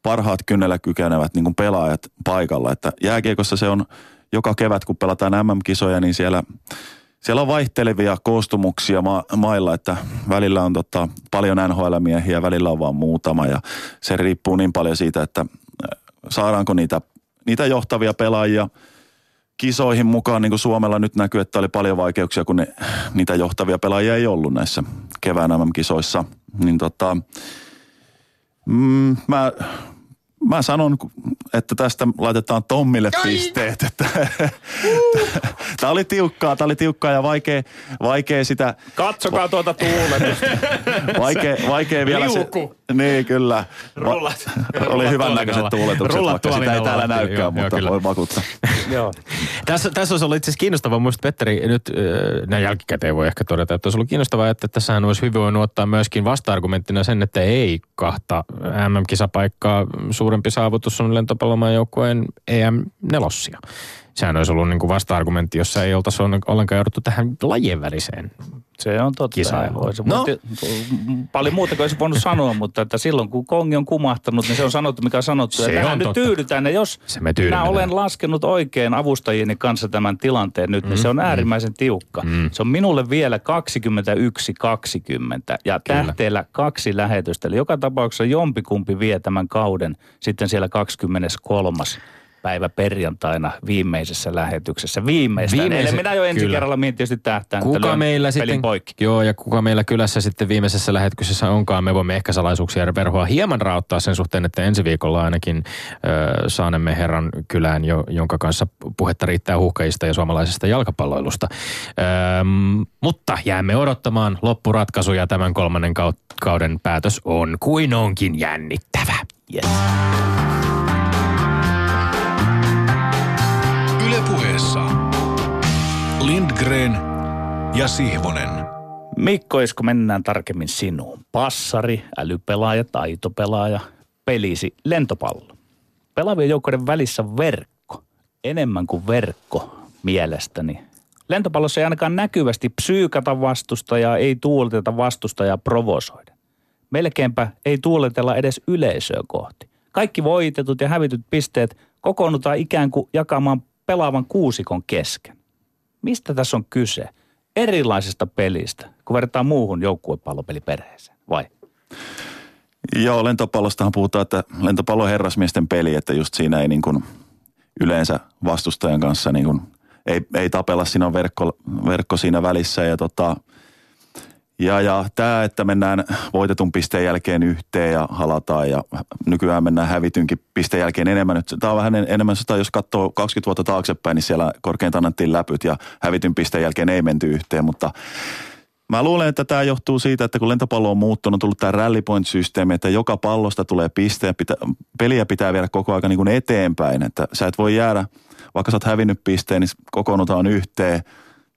parhaat kynnellä kykenevät niin kuin pelaajat paikalla. Että jääkiekossa se on joka kevät, kun pelataan MM-kisoja, niin siellä, siellä on vaihtelevia koostumuksia ma- mailla, että välillä on tota, paljon NHL-miehiä, välillä on vaan muutama ja se riippuu niin paljon siitä, että saadaanko niitä, niitä johtavia pelaajia kisoihin mukaan, niin kuin Suomella nyt näkyy, että oli paljon vaikeuksia, kun ne, niitä johtavia pelaajia ei ollut näissä kevään MM-kisoissa. Niin tota, mm, mä Mä sanon, että tästä laitetaan Tommille pisteet. Että, tämä oli tiukkaa, tämä oli tiukkaa ja vaikea, vaikea sitä... Katsokaa tuota tuuletusta. vaikea, vaikea vielä Liuku. se... Niin, kyllä. Rullat. oli hyvän näköiset tuuletukset, Rullat vaikka sitä ei täällä näykään, Joo, mutta joo, voi vakuuttaa. Joo. Tässä, tässä olisi ollut itse asiassa kiinnostavaa, muista Petteri, nyt näin jälkikäteen voi ehkä todeta, että olisi ollut kiinnostavaa, että tässähän olisi hyvin voinut ottaa myöskin vasta-argumenttina sen, että ei kahta MM-kisapaikkaa suurempi saavutus on lentopallomaan joukkueen EM-nelossia. Sehän olisi ollut niin kuin vasta-argumentti, jossa ei oltaisi ollenkaan jouduttu tähän lajien väliseen Se on totta. Kisailuun. Olisi No. no. Paljon muuta kuin olisi voinut sanoa, mutta että silloin kun kongi on kumahtanut, niin se on sanottu, mikä on sanottu. Se ja tähän on nyt totta. tyydytään. Ja jos Se me tyydymme minä olen laskenut oikein avustajieni kanssa tämän tilanteen nyt, niin se on äärimmäisen tiukka. Mm. Se on minulle vielä 21-20 ja Kyllä. tähteellä kaksi lähetystä. Eli joka tapauksessa jompikumpi vie tämän kauden sitten siellä 23 päivä perjantaina viimeisessä lähetyksessä. Viimeistään. Viimeise- Eli minä jo ensi kyllä. kerralla mietin tietysti tähtään, Kuka meillä sitten, poikki. joo, ja kuka meillä kylässä sitten viimeisessä lähetyksessä onkaan, me voimme ehkä salaisuuksia ja verhoa hieman raottaa sen suhteen, että ensi viikolla ainakin ö, saanemme herran kylään, jo, jonka kanssa puhetta riittää huhkajista ja suomalaisesta jalkapalloilusta. Öm, mutta jäämme odottamaan loppuratkaisuja tämän kolmannen kau- kauden päätös on kuin onkin jännittävä. Yes. Ylepuheessa Lindgren ja Sihvonen. Mikko Esko, mennään tarkemmin sinuun. Passari, älypelaaja, taitopelaaja, pelisi, lentopallo. Pelaavien joukkojen välissä verkko. Enemmän kuin verkko mielestäni. Lentopallossa ei ainakaan näkyvästi psyykata vastustajaa, ei tuuleteta vastustajaa provosoiden. Melkeinpä ei tuuletella edes yleisöä kohti. Kaikki voitetut ja hävityt pisteet kokoonnutaan ikään kuin jakamaan pelaavan kuusikon kesken. Mistä tässä on kyse? Erilaisesta pelistä, kun verrataan muuhun joukkuepallopeliperheeseen, vai? Joo, lentopallostahan puhutaan, että lentopallo on herrasmiesten peli, että just siinä ei niin kuin yleensä vastustajan kanssa niin kuin, ei, ei tapella, siinä on verkko, verkko siinä välissä ja tota, ja, ja tämä, että mennään voitetun pisteen jälkeen yhteen ja halataan ja nykyään mennään hävitynkin pisteen jälkeen enemmän. Tämä on vähän en- enemmän sitä, jos katsoo 20 vuotta taaksepäin, niin siellä korkeintaan annettiin läpyt ja hävityn pisteen jälkeen ei menty yhteen, mutta Mä luulen, että tämä johtuu siitä, että kun lentopallo on muuttunut, on tullut tämä rally point-systeemi, että joka pallosta tulee piste ja pitä, peliä pitää viedä koko ajan niin kuin eteenpäin. Että sä et voi jäädä, vaikka sä oot hävinnyt pisteen, niin kokoonnutaan yhteen,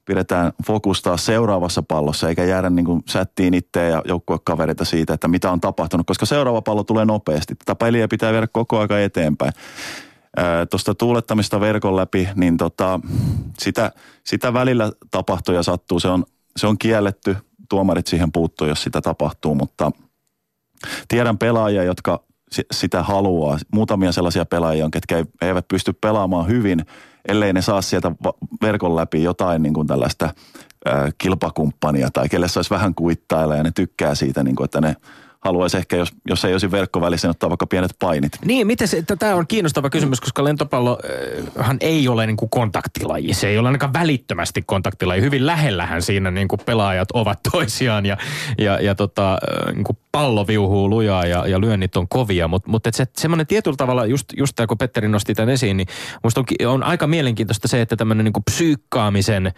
pidetään fokus taas seuraavassa pallossa, eikä jäädä niin kuin sättiin itseä ja joukkuekavereita siitä, että mitä on tapahtunut, koska seuraava pallo tulee nopeasti. Tätä peliä pitää viedä koko ajan eteenpäin tuosta tuulettamista verkon läpi, niin tota, sitä, sitä välillä tapahtuu ja sattuu. Se on, se on kielletty, tuomarit siihen puuttuu, jos sitä tapahtuu, mutta tiedän pelaajia, jotka si- sitä haluaa. Muutamia sellaisia pelaajia on, ketkä ei- eivät pysty pelaamaan hyvin, ellei ne saa sieltä verkon läpi jotain niin kuin tällaista kilpakumppania tai kelle saisi vähän kuittailla ja ne tykkää siitä, niin kuin, että ne haluaisi ehkä, jos, jos ei olisi verkkovälissä, niin ottaa vaikka pienet painit. Niin, miten se, tämä on kiinnostava kysymys, koska lentopallohan ei ole niin kuin kontaktilaji. Se ei ole ainakaan välittömästi kontaktilaji. Hyvin lähellähän siinä niin kuin pelaajat ovat toisiaan ja, ja, ja tota, niin kuin pallo viuhuu lujaa ja, ja lyönnit on kovia. Mutta mut se, semmoinen tietyllä tavalla, just, just tämä kun Petteri nosti tämän esiin, niin musta on, on aika mielenkiintoista se, että tämmöinen niin kuin psyykkaamisen,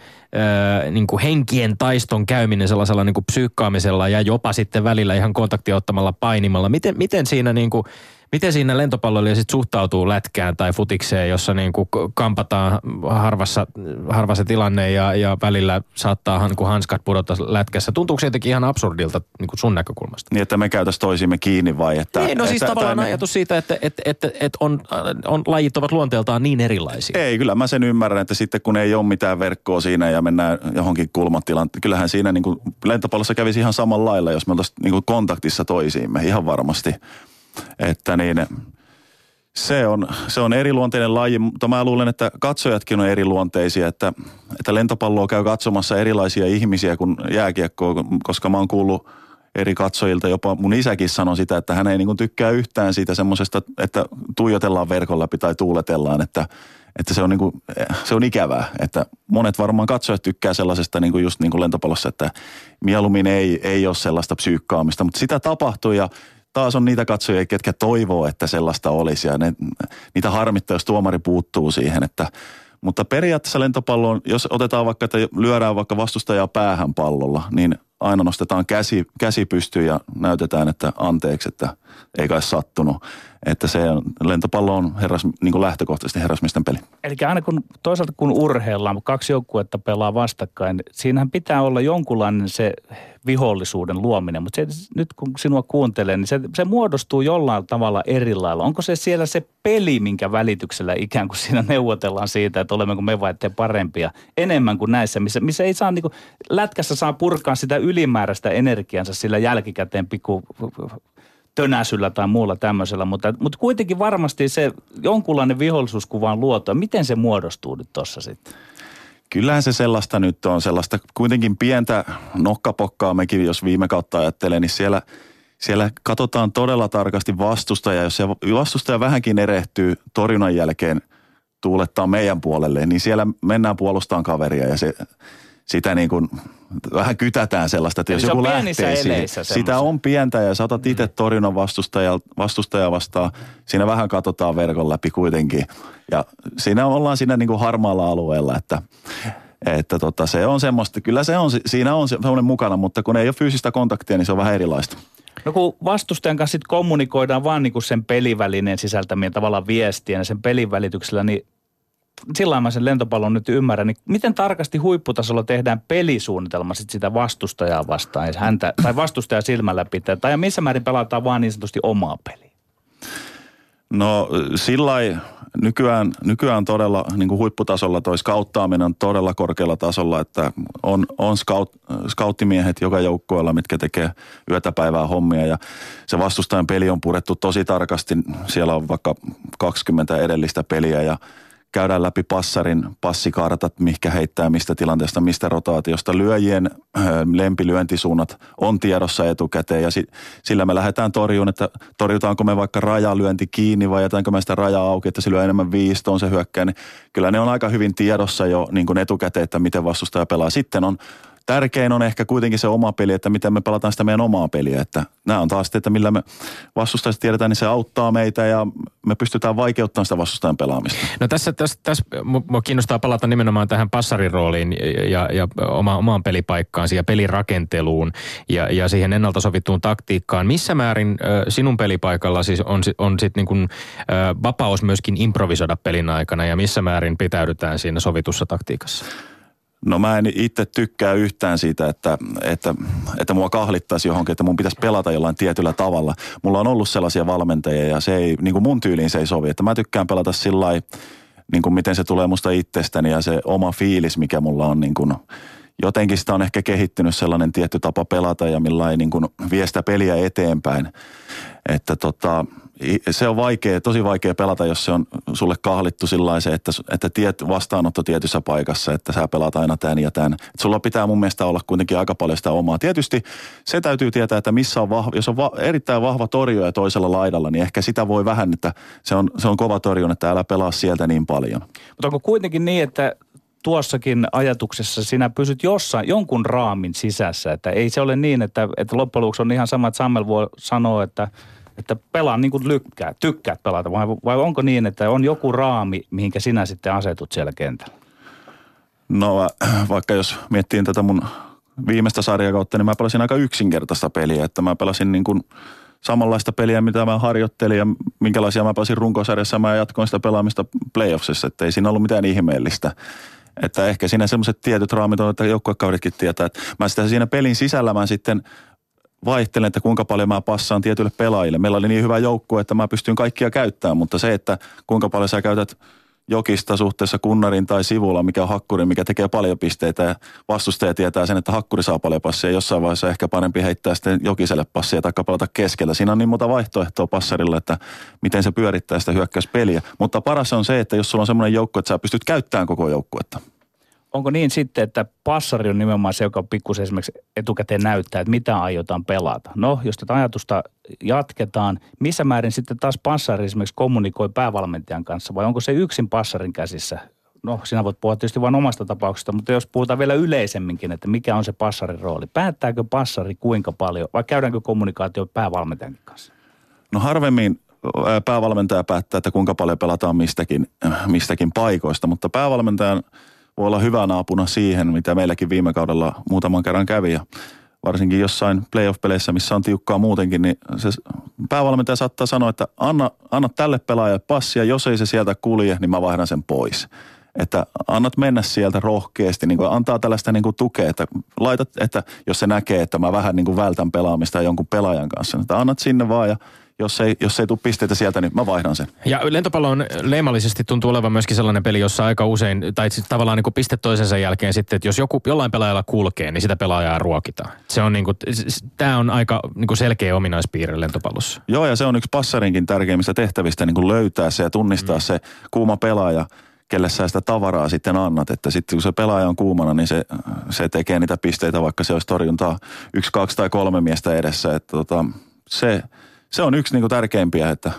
niin kuin henkien taiston käyminen sellaisella niin kuin psyykkaamisella ja jopa sitten välillä ihan kontaktia ottamalla painimalla. Miten, miten siinä niin kuin, Miten siinä lentopalloilija sitten suhtautuu lätkään tai futikseen, jossa niin kuin kampataan harvassa, harva se tilanne ja, ja välillä saattaa niin kuin hanskat pudota lätkässä? Tuntuuko se jotenkin ihan absurdilta niin kuin sun näkökulmasta? Niin, että me käytäisiin toisimme kiinni vai että... Ei, no siis että, tavallaan tai- ajatus siitä, että, että, että, että on, on, lajit ovat luonteeltaan niin erilaisia. Ei, kyllä mä sen ymmärrän, että sitten kun ei ole mitään verkkoa siinä ja mennään johonkin kulmatilaan, kyllähän siinä niin kuin lentopallossa kävisi ihan samalla lailla, jos me oltaisiin niin kuin kontaktissa toisiimme, ihan varmasti. Että niin, se on, se on eriluonteinen laji, mutta mä luulen, että katsojatkin on eriluonteisia, että, että lentopalloa käy katsomassa erilaisia ihmisiä kuin jääkiekkoa, koska mä oon kuullut eri katsojilta, jopa mun isäkin sanoi sitä, että hän ei niin tykkää yhtään siitä semmoisesta, että tuijotellaan verkon läpi tai tuuletellaan, että, että se on, niin kuin, se on ikävää. Että monet varmaan katsojat tykkää sellaisesta niin kuin just niin kuin lentopallossa, että mieluummin ei, ei ole sellaista psyykkaamista, mutta sitä tapahtuu ja taas on niitä katsojia, ketkä toivoo, että sellaista olisi ja ne, niitä harmittaa, jos tuomari puuttuu siihen, että mutta periaatteessa lentopalloon, jos otetaan vaikka, että lyödään vaikka vastustajaa päähän pallolla, niin aina nostetaan käsi, käsi pystyyn ja näytetään, että anteeksi, että ei kai sattunut. Että se on, lentopallo on herras, niin kuin lähtökohtaisesti herrasmisten peli. Eli aina kun toisaalta kun urheillaan, kaksi joukkuetta pelaa vastakkain, niin siinähän pitää olla jonkunlainen se vihollisuuden luominen. Mutta se, nyt kun sinua kuuntelee, niin se, se muodostuu jollain tavalla eri lailla. Onko se siellä se peli, minkä välityksellä ikään kuin siinä neuvotellaan siitä, että olemmeko me vai te parempia enemmän kuin näissä, missä, missä ei saa niin kuin, lätkässä saa purkaa sitä ylimääräistä energiansa sillä jälkikäteen pikku tönäsyllä tai muulla tämmöisellä, mutta, mutta kuitenkin varmasti se jonkunlainen vihollisuuskuva on luotu. Miten se muodostuu nyt tuossa sitten? Kyllähän se sellaista nyt on, sellaista kuitenkin pientä nokkapokkaa mekin, jos viime kautta ajattelee, niin siellä, siellä katsotaan todella tarkasti vastustaja. Jos se vastustaja vähänkin erehtyy torjunnan jälkeen tuulettaa meidän puolelle, niin siellä mennään puolustaan kaveria ja se, sitä niin kuin vähän kytätään sellaista, että Eli jos se on joku lähtee siihen, sitä on pientä ja saatat itse torjunnan vastustaja, vastustaja vastaan. Siinä vähän katsotaan verkon läpi kuitenkin. Ja siinä ollaan siinä niin kuin harmaalla alueella, että, että tota, se on semmoista, kyllä se on, siinä on se- semmoinen mukana, mutta kun ei ole fyysistä kontaktia, niin se on vähän erilaista. No kun vastustajan kanssa sit kommunikoidaan vaan niin kuin sen pelivälineen sisältämien tavallaan viestien ja sen pelin välityksellä, niin sillä mä sen lentopallon nyt ymmärrän, niin miten tarkasti huipputasolla tehdään pelisuunnitelma sit sitä vastustajaa vastaan, ja häntä, tai vastustaja silmällä pitää, tai missä määrin pelataan vaan niin sanotusti omaa peliä? No sillä nykyään, nykyään todella niin kuin huipputasolla toi skauttaaminen on todella korkealla tasolla, että on, on scout, skauttimiehet joka joukkueella, mitkä tekee yötä päivää hommia ja se vastustajan peli on purettu tosi tarkasti. Siellä on vaikka 20 edellistä peliä ja käydään läpi passarin passikartat, mihinkä heittää mistä tilanteesta, mistä rotaatiosta. Lyöjien ö, lempilyöntisuunnat on tiedossa etukäteen ja si, sillä me lähdetään torjuun, että torjutaanko me vaikka rajalyönti kiinni vai jätäänkö me sitä rajaa auki, että se lyö enemmän viistoon se hyökkää. Niin kyllä ne on aika hyvin tiedossa jo niin kuin etukäteen, että miten vastustaja pelaa. Sitten on Tärkein on ehkä kuitenkin se oma peli, että miten me pelataan sitä meidän omaa peliä. Että nämä on taas sitten, että millä me vastustajista tiedetään, niin se auttaa meitä ja me pystytään vaikeuttamaan sitä vastustajan pelaamista. No tässä, tässä, tässä mu- mua kiinnostaa palata nimenomaan tähän passarin rooliin ja, ja oma, omaan pelipaikkaansi ja pelirakenteluun ja, ja siihen ennalta sovittuun taktiikkaan. Missä määrin ö, sinun pelipaikalla siis on, on sit niin kuin, ö, vapaus myöskin improvisoida pelin aikana ja missä määrin pitäydytään siinä sovitussa taktiikassa? No mä en itse tykkää yhtään siitä, että, että, että mua kahlittaisi johonkin, että mun pitäisi pelata jollain tietyllä tavalla. Mulla on ollut sellaisia valmentajia ja se ei, niin kuin mun tyyliin se ei sovi. Että mä tykkään pelata sillä niin kuin miten se tulee musta itsestäni ja se oma fiilis, mikä mulla on niin kuin, jotenkin sitä on ehkä kehittynyt sellainen tietty tapa pelata ja millä ei niin kuin vie sitä peliä eteenpäin. Että tota, se on vaikea, tosi vaikea pelata, jos se on sulle kahlittu sillä se, että, että tiet, vastaanotto tietyssä paikassa, että sä pelaat aina tämän ja tämän. Et sulla pitää mun mielestä olla kuitenkin aika paljon sitä omaa. Tietysti se täytyy tietää, että missä on vahva, jos on va, erittäin vahva torjuja toisella laidalla, niin ehkä sitä voi vähän, että se on, se on kova torjun, että älä pelaa sieltä niin paljon. Mutta onko kuitenkin niin, että tuossakin ajatuksessa sinä pysyt jossain, jonkun raamin sisässä, että ei se ole niin, että, että loppujen lopuksi on ihan sama, että Sammel voi sanoa, että, että pelaa niin kuin lykkää, tykkäät pelata, vai, vai onko niin, että on joku raami, mihinkä sinä sitten asetut siellä kentällä? No äh, vaikka jos miettii tätä mun viimeistä sarjakautta, niin mä pelasin aika yksinkertaista peliä, että mä pelasin niin kuin samanlaista peliä, mitä mä harjoittelin ja minkälaisia mä pääsin runkosarjassa. Mä jatkoin sitä pelaamista playoffsissa, että ei siinä ollut mitään ihmeellistä. Että ehkä siinä semmoiset tietyt raamit on, että joukkuekaudetkin tietää. Että mä sitä siinä pelin sisällä mä sitten vaihtelen, että kuinka paljon mä passaan tietyille pelaajille. Meillä oli niin hyvä joukkue, että mä pystyn kaikkia käyttämään, mutta se, että kuinka paljon sä käytät jokista suhteessa kunnarin tai sivulla, mikä on hakkuri, mikä tekee paljon pisteitä ja vastustaja tietää sen, että hakkuri saa paljon passia. Jossain vaiheessa ehkä parempi heittää sitten jokiselle passia tai palata keskellä. Siinä on niin monta vaihtoehtoa passarille, että miten se pyörittää sitä hyökkäyspeliä. Mutta paras on se, että jos sulla on semmoinen joukko, että sä pystyt käyttämään koko joukkuetta onko niin sitten, että passari on nimenomaan se, joka pikkusen esimerkiksi etukäteen näyttää, että mitä aiotaan pelata? No, jos tätä ajatusta jatketaan, missä määrin sitten taas passari esimerkiksi kommunikoi päävalmentajan kanssa vai onko se yksin passarin käsissä? No, sinä voit puhua tietysti vain omasta tapauksesta, mutta jos puhutaan vielä yleisemminkin, että mikä on se passarin rooli? Päättääkö passari kuinka paljon vai käydäänkö kommunikaatio päävalmentajan kanssa? No harvemmin päävalmentaja päättää, että kuinka paljon pelataan mistäkin, mistäkin paikoista, mutta päävalmentajan – voi olla hyvänä apuna siihen, mitä meilläkin viime kaudella muutaman kerran kävi. Ja varsinkin jossain playoff-peleissä, missä on tiukkaa muutenkin, niin se päävalmentaja saattaa sanoa, että anna, anna tälle pelaajalle passia, jos ei se sieltä kulje, niin mä vaihdan sen pois. Että annat mennä sieltä rohkeasti, niin kuin antaa tällaista niin kuin tukea, että laitat, että jos se näkee, että mä vähän niin kuin vältän pelaamista jonkun pelaajan kanssa, niin että annat sinne vaan ja jos ei, jos ei tule pisteitä sieltä, niin mä vaihdan sen. Ja lentopallo on leimallisesti tuntuu olevan myöskin sellainen peli, jossa aika usein, tai tavallaan niin kuin piste toisensa jälkeen sitten, että jos joku, jollain pelaajalla kulkee, niin sitä pelaajaa ruokitaan. Se on niin kuin, tämä on aika niin kuin selkeä ominaispiirre lentopallossa. Joo, ja se on yksi passarinkin tärkeimmistä tehtävistä niin kuin löytää se ja tunnistaa mm. se kuuma pelaaja kelle sä sitä tavaraa sitten annat. Että sitten kun se pelaaja on kuumana, niin se, se tekee niitä pisteitä, vaikka se olisi torjuntaa yksi, kaksi tai kolme miestä edessä. Että tota, se, se on yksi niin kuin tärkeimpiä, että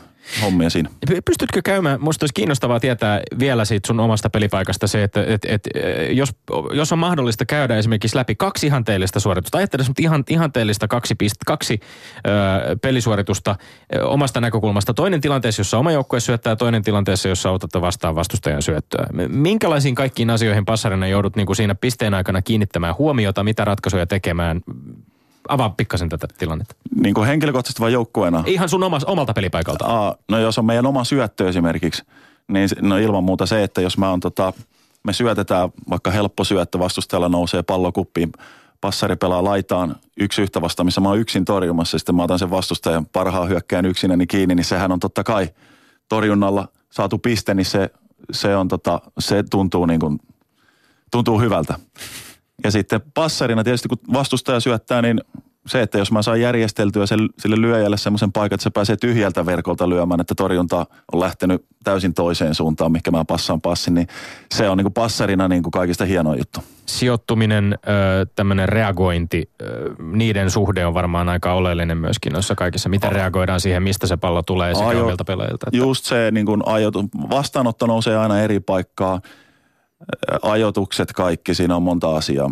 hommia siinä. Pystytkö käymään, musta olisi kiinnostavaa tietää vielä siitä sun omasta pelipaikasta se, että et, et, jos, jos on mahdollista käydä esimerkiksi läpi kaksi ihanteellista suoritusta, ajattele ihan, ihanteellista kaksi, pist, kaksi ö, pelisuoritusta ö, omasta näkökulmasta. Toinen tilanteessa, jossa oma joukkue syöttää, toinen tilanteessa, jossa otatte vastaan vastustajan syöttöä. Minkälaisiin kaikkiin asioihin passarina joudut niin kuin siinä pisteen aikana kiinnittämään huomiota, mitä ratkaisuja tekemään avaa pikkasen tätä tilannetta. Niin kuin henkilökohtaisesti vai joukkueena? Ihan sun omas, omalta pelipaikalta. Aa, no jos on meidän oma syöttö esimerkiksi, niin no ilman muuta se, että jos mä on tota, me syötetään vaikka helppo syöttö, vastustajalla nousee pallo kuppiin, passari pelaa laitaan yksi yhtä vasta, missä mä oon yksin torjumassa, sitten mä otan sen vastustajan parhaan hyökkään yksinäni kiinni, niin sehän on totta kai torjunnalla saatu piste, niin se, se, on tota, se tuntuu, niin kuin, tuntuu hyvältä. Ja sitten passarina tietysti kun vastustaja syöttää, niin se, että jos mä saan järjesteltyä sen, sille lyöjälle semmoisen paikan, että se pääsee tyhjältä verkolta lyömään, että torjunta on lähtenyt täysin toiseen suuntaan, mikä mä passaan passin, niin se on niin kuin passarina niin kuin kaikista hieno juttu. Sijoittuminen, tämmöinen reagointi, niiden suhde on varmaan aika oleellinen myöskin noissa kaikissa. Miten reagoidaan siihen, mistä se pallo tulee sekä Ajo, omilta pelaajilta? Että... Just se niin kuin ajoitu, vastaanotto nousee aina eri paikkaa ajotukset kaikki, siinä on monta asiaa,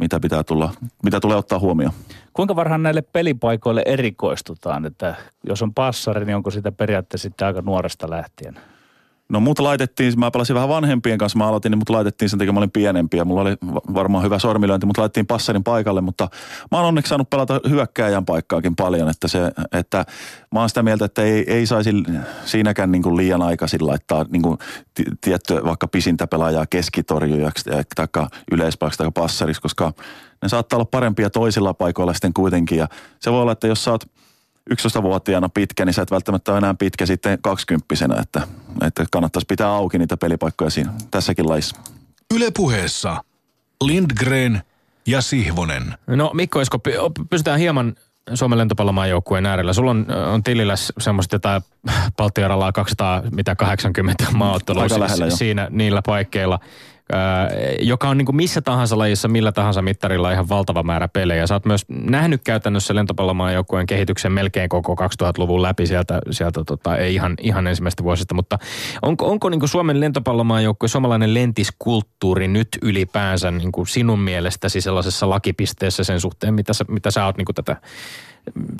mitä pitää tulla, mitä tulee ottaa huomioon. Kuinka varhaan näille pelipaikoille erikoistutaan, että jos on passari, niin onko sitä periaatteessa sitten aika nuoresta lähtien? No mut laitettiin, mä pelasin vähän vanhempien kanssa, mä aloitin, niin mut laitettiin sen takia, mä olin pienempi ja mulla oli varmaan hyvä sormilyönti, mutta laitettiin passarin paikalle, mutta mä oon onneksi saanut pelata hyökkääjän paikkaakin paljon, että se, että mä oon sitä mieltä, että ei, ei saisi siinäkään niin kuin liian aikaisin laittaa niin kuin tiettyä vaikka pisintä pelaajaa keskitorjujaksi tai yleispaikaksi tai passariksi, koska ne saattaa olla parempia toisilla paikoilla sitten kuitenkin ja se voi olla, että jos sä oot 11-vuotiaana pitkä, niin sä et välttämättä ole enää pitkä sitten kaksikymppisenä, että, että kannattaisi pitää auki niitä pelipaikkoja siinä tässäkin laissa. Yle puheessa Lindgren ja Sihvonen. No Mikko Esko, pysytään hieman Suomen lentopallomaajoukkueen äärellä. Sulla on, on tilillä semmoista jotain Baltiaralaa 280 maaottelua siinä niillä paikkeilla joka on niin kuin missä tahansa lajissa, millä tahansa mittarilla ihan valtava määrä pelejä. Sä oot myös nähnyt käytännössä lentopallomaajoukkueen kehityksen melkein koko 2000-luvun läpi sieltä, sieltä tota, ei ihan, ihan ensimmäistä vuosista, mutta onko, onko niin kuin Suomen lentopallomaajoukkue suomalainen lentiskulttuuri nyt ylipäänsä niin kuin sinun mielestäsi sellaisessa lakipisteessä sen suhteen, mitä sä, mitä sä oot niin kuin tätä,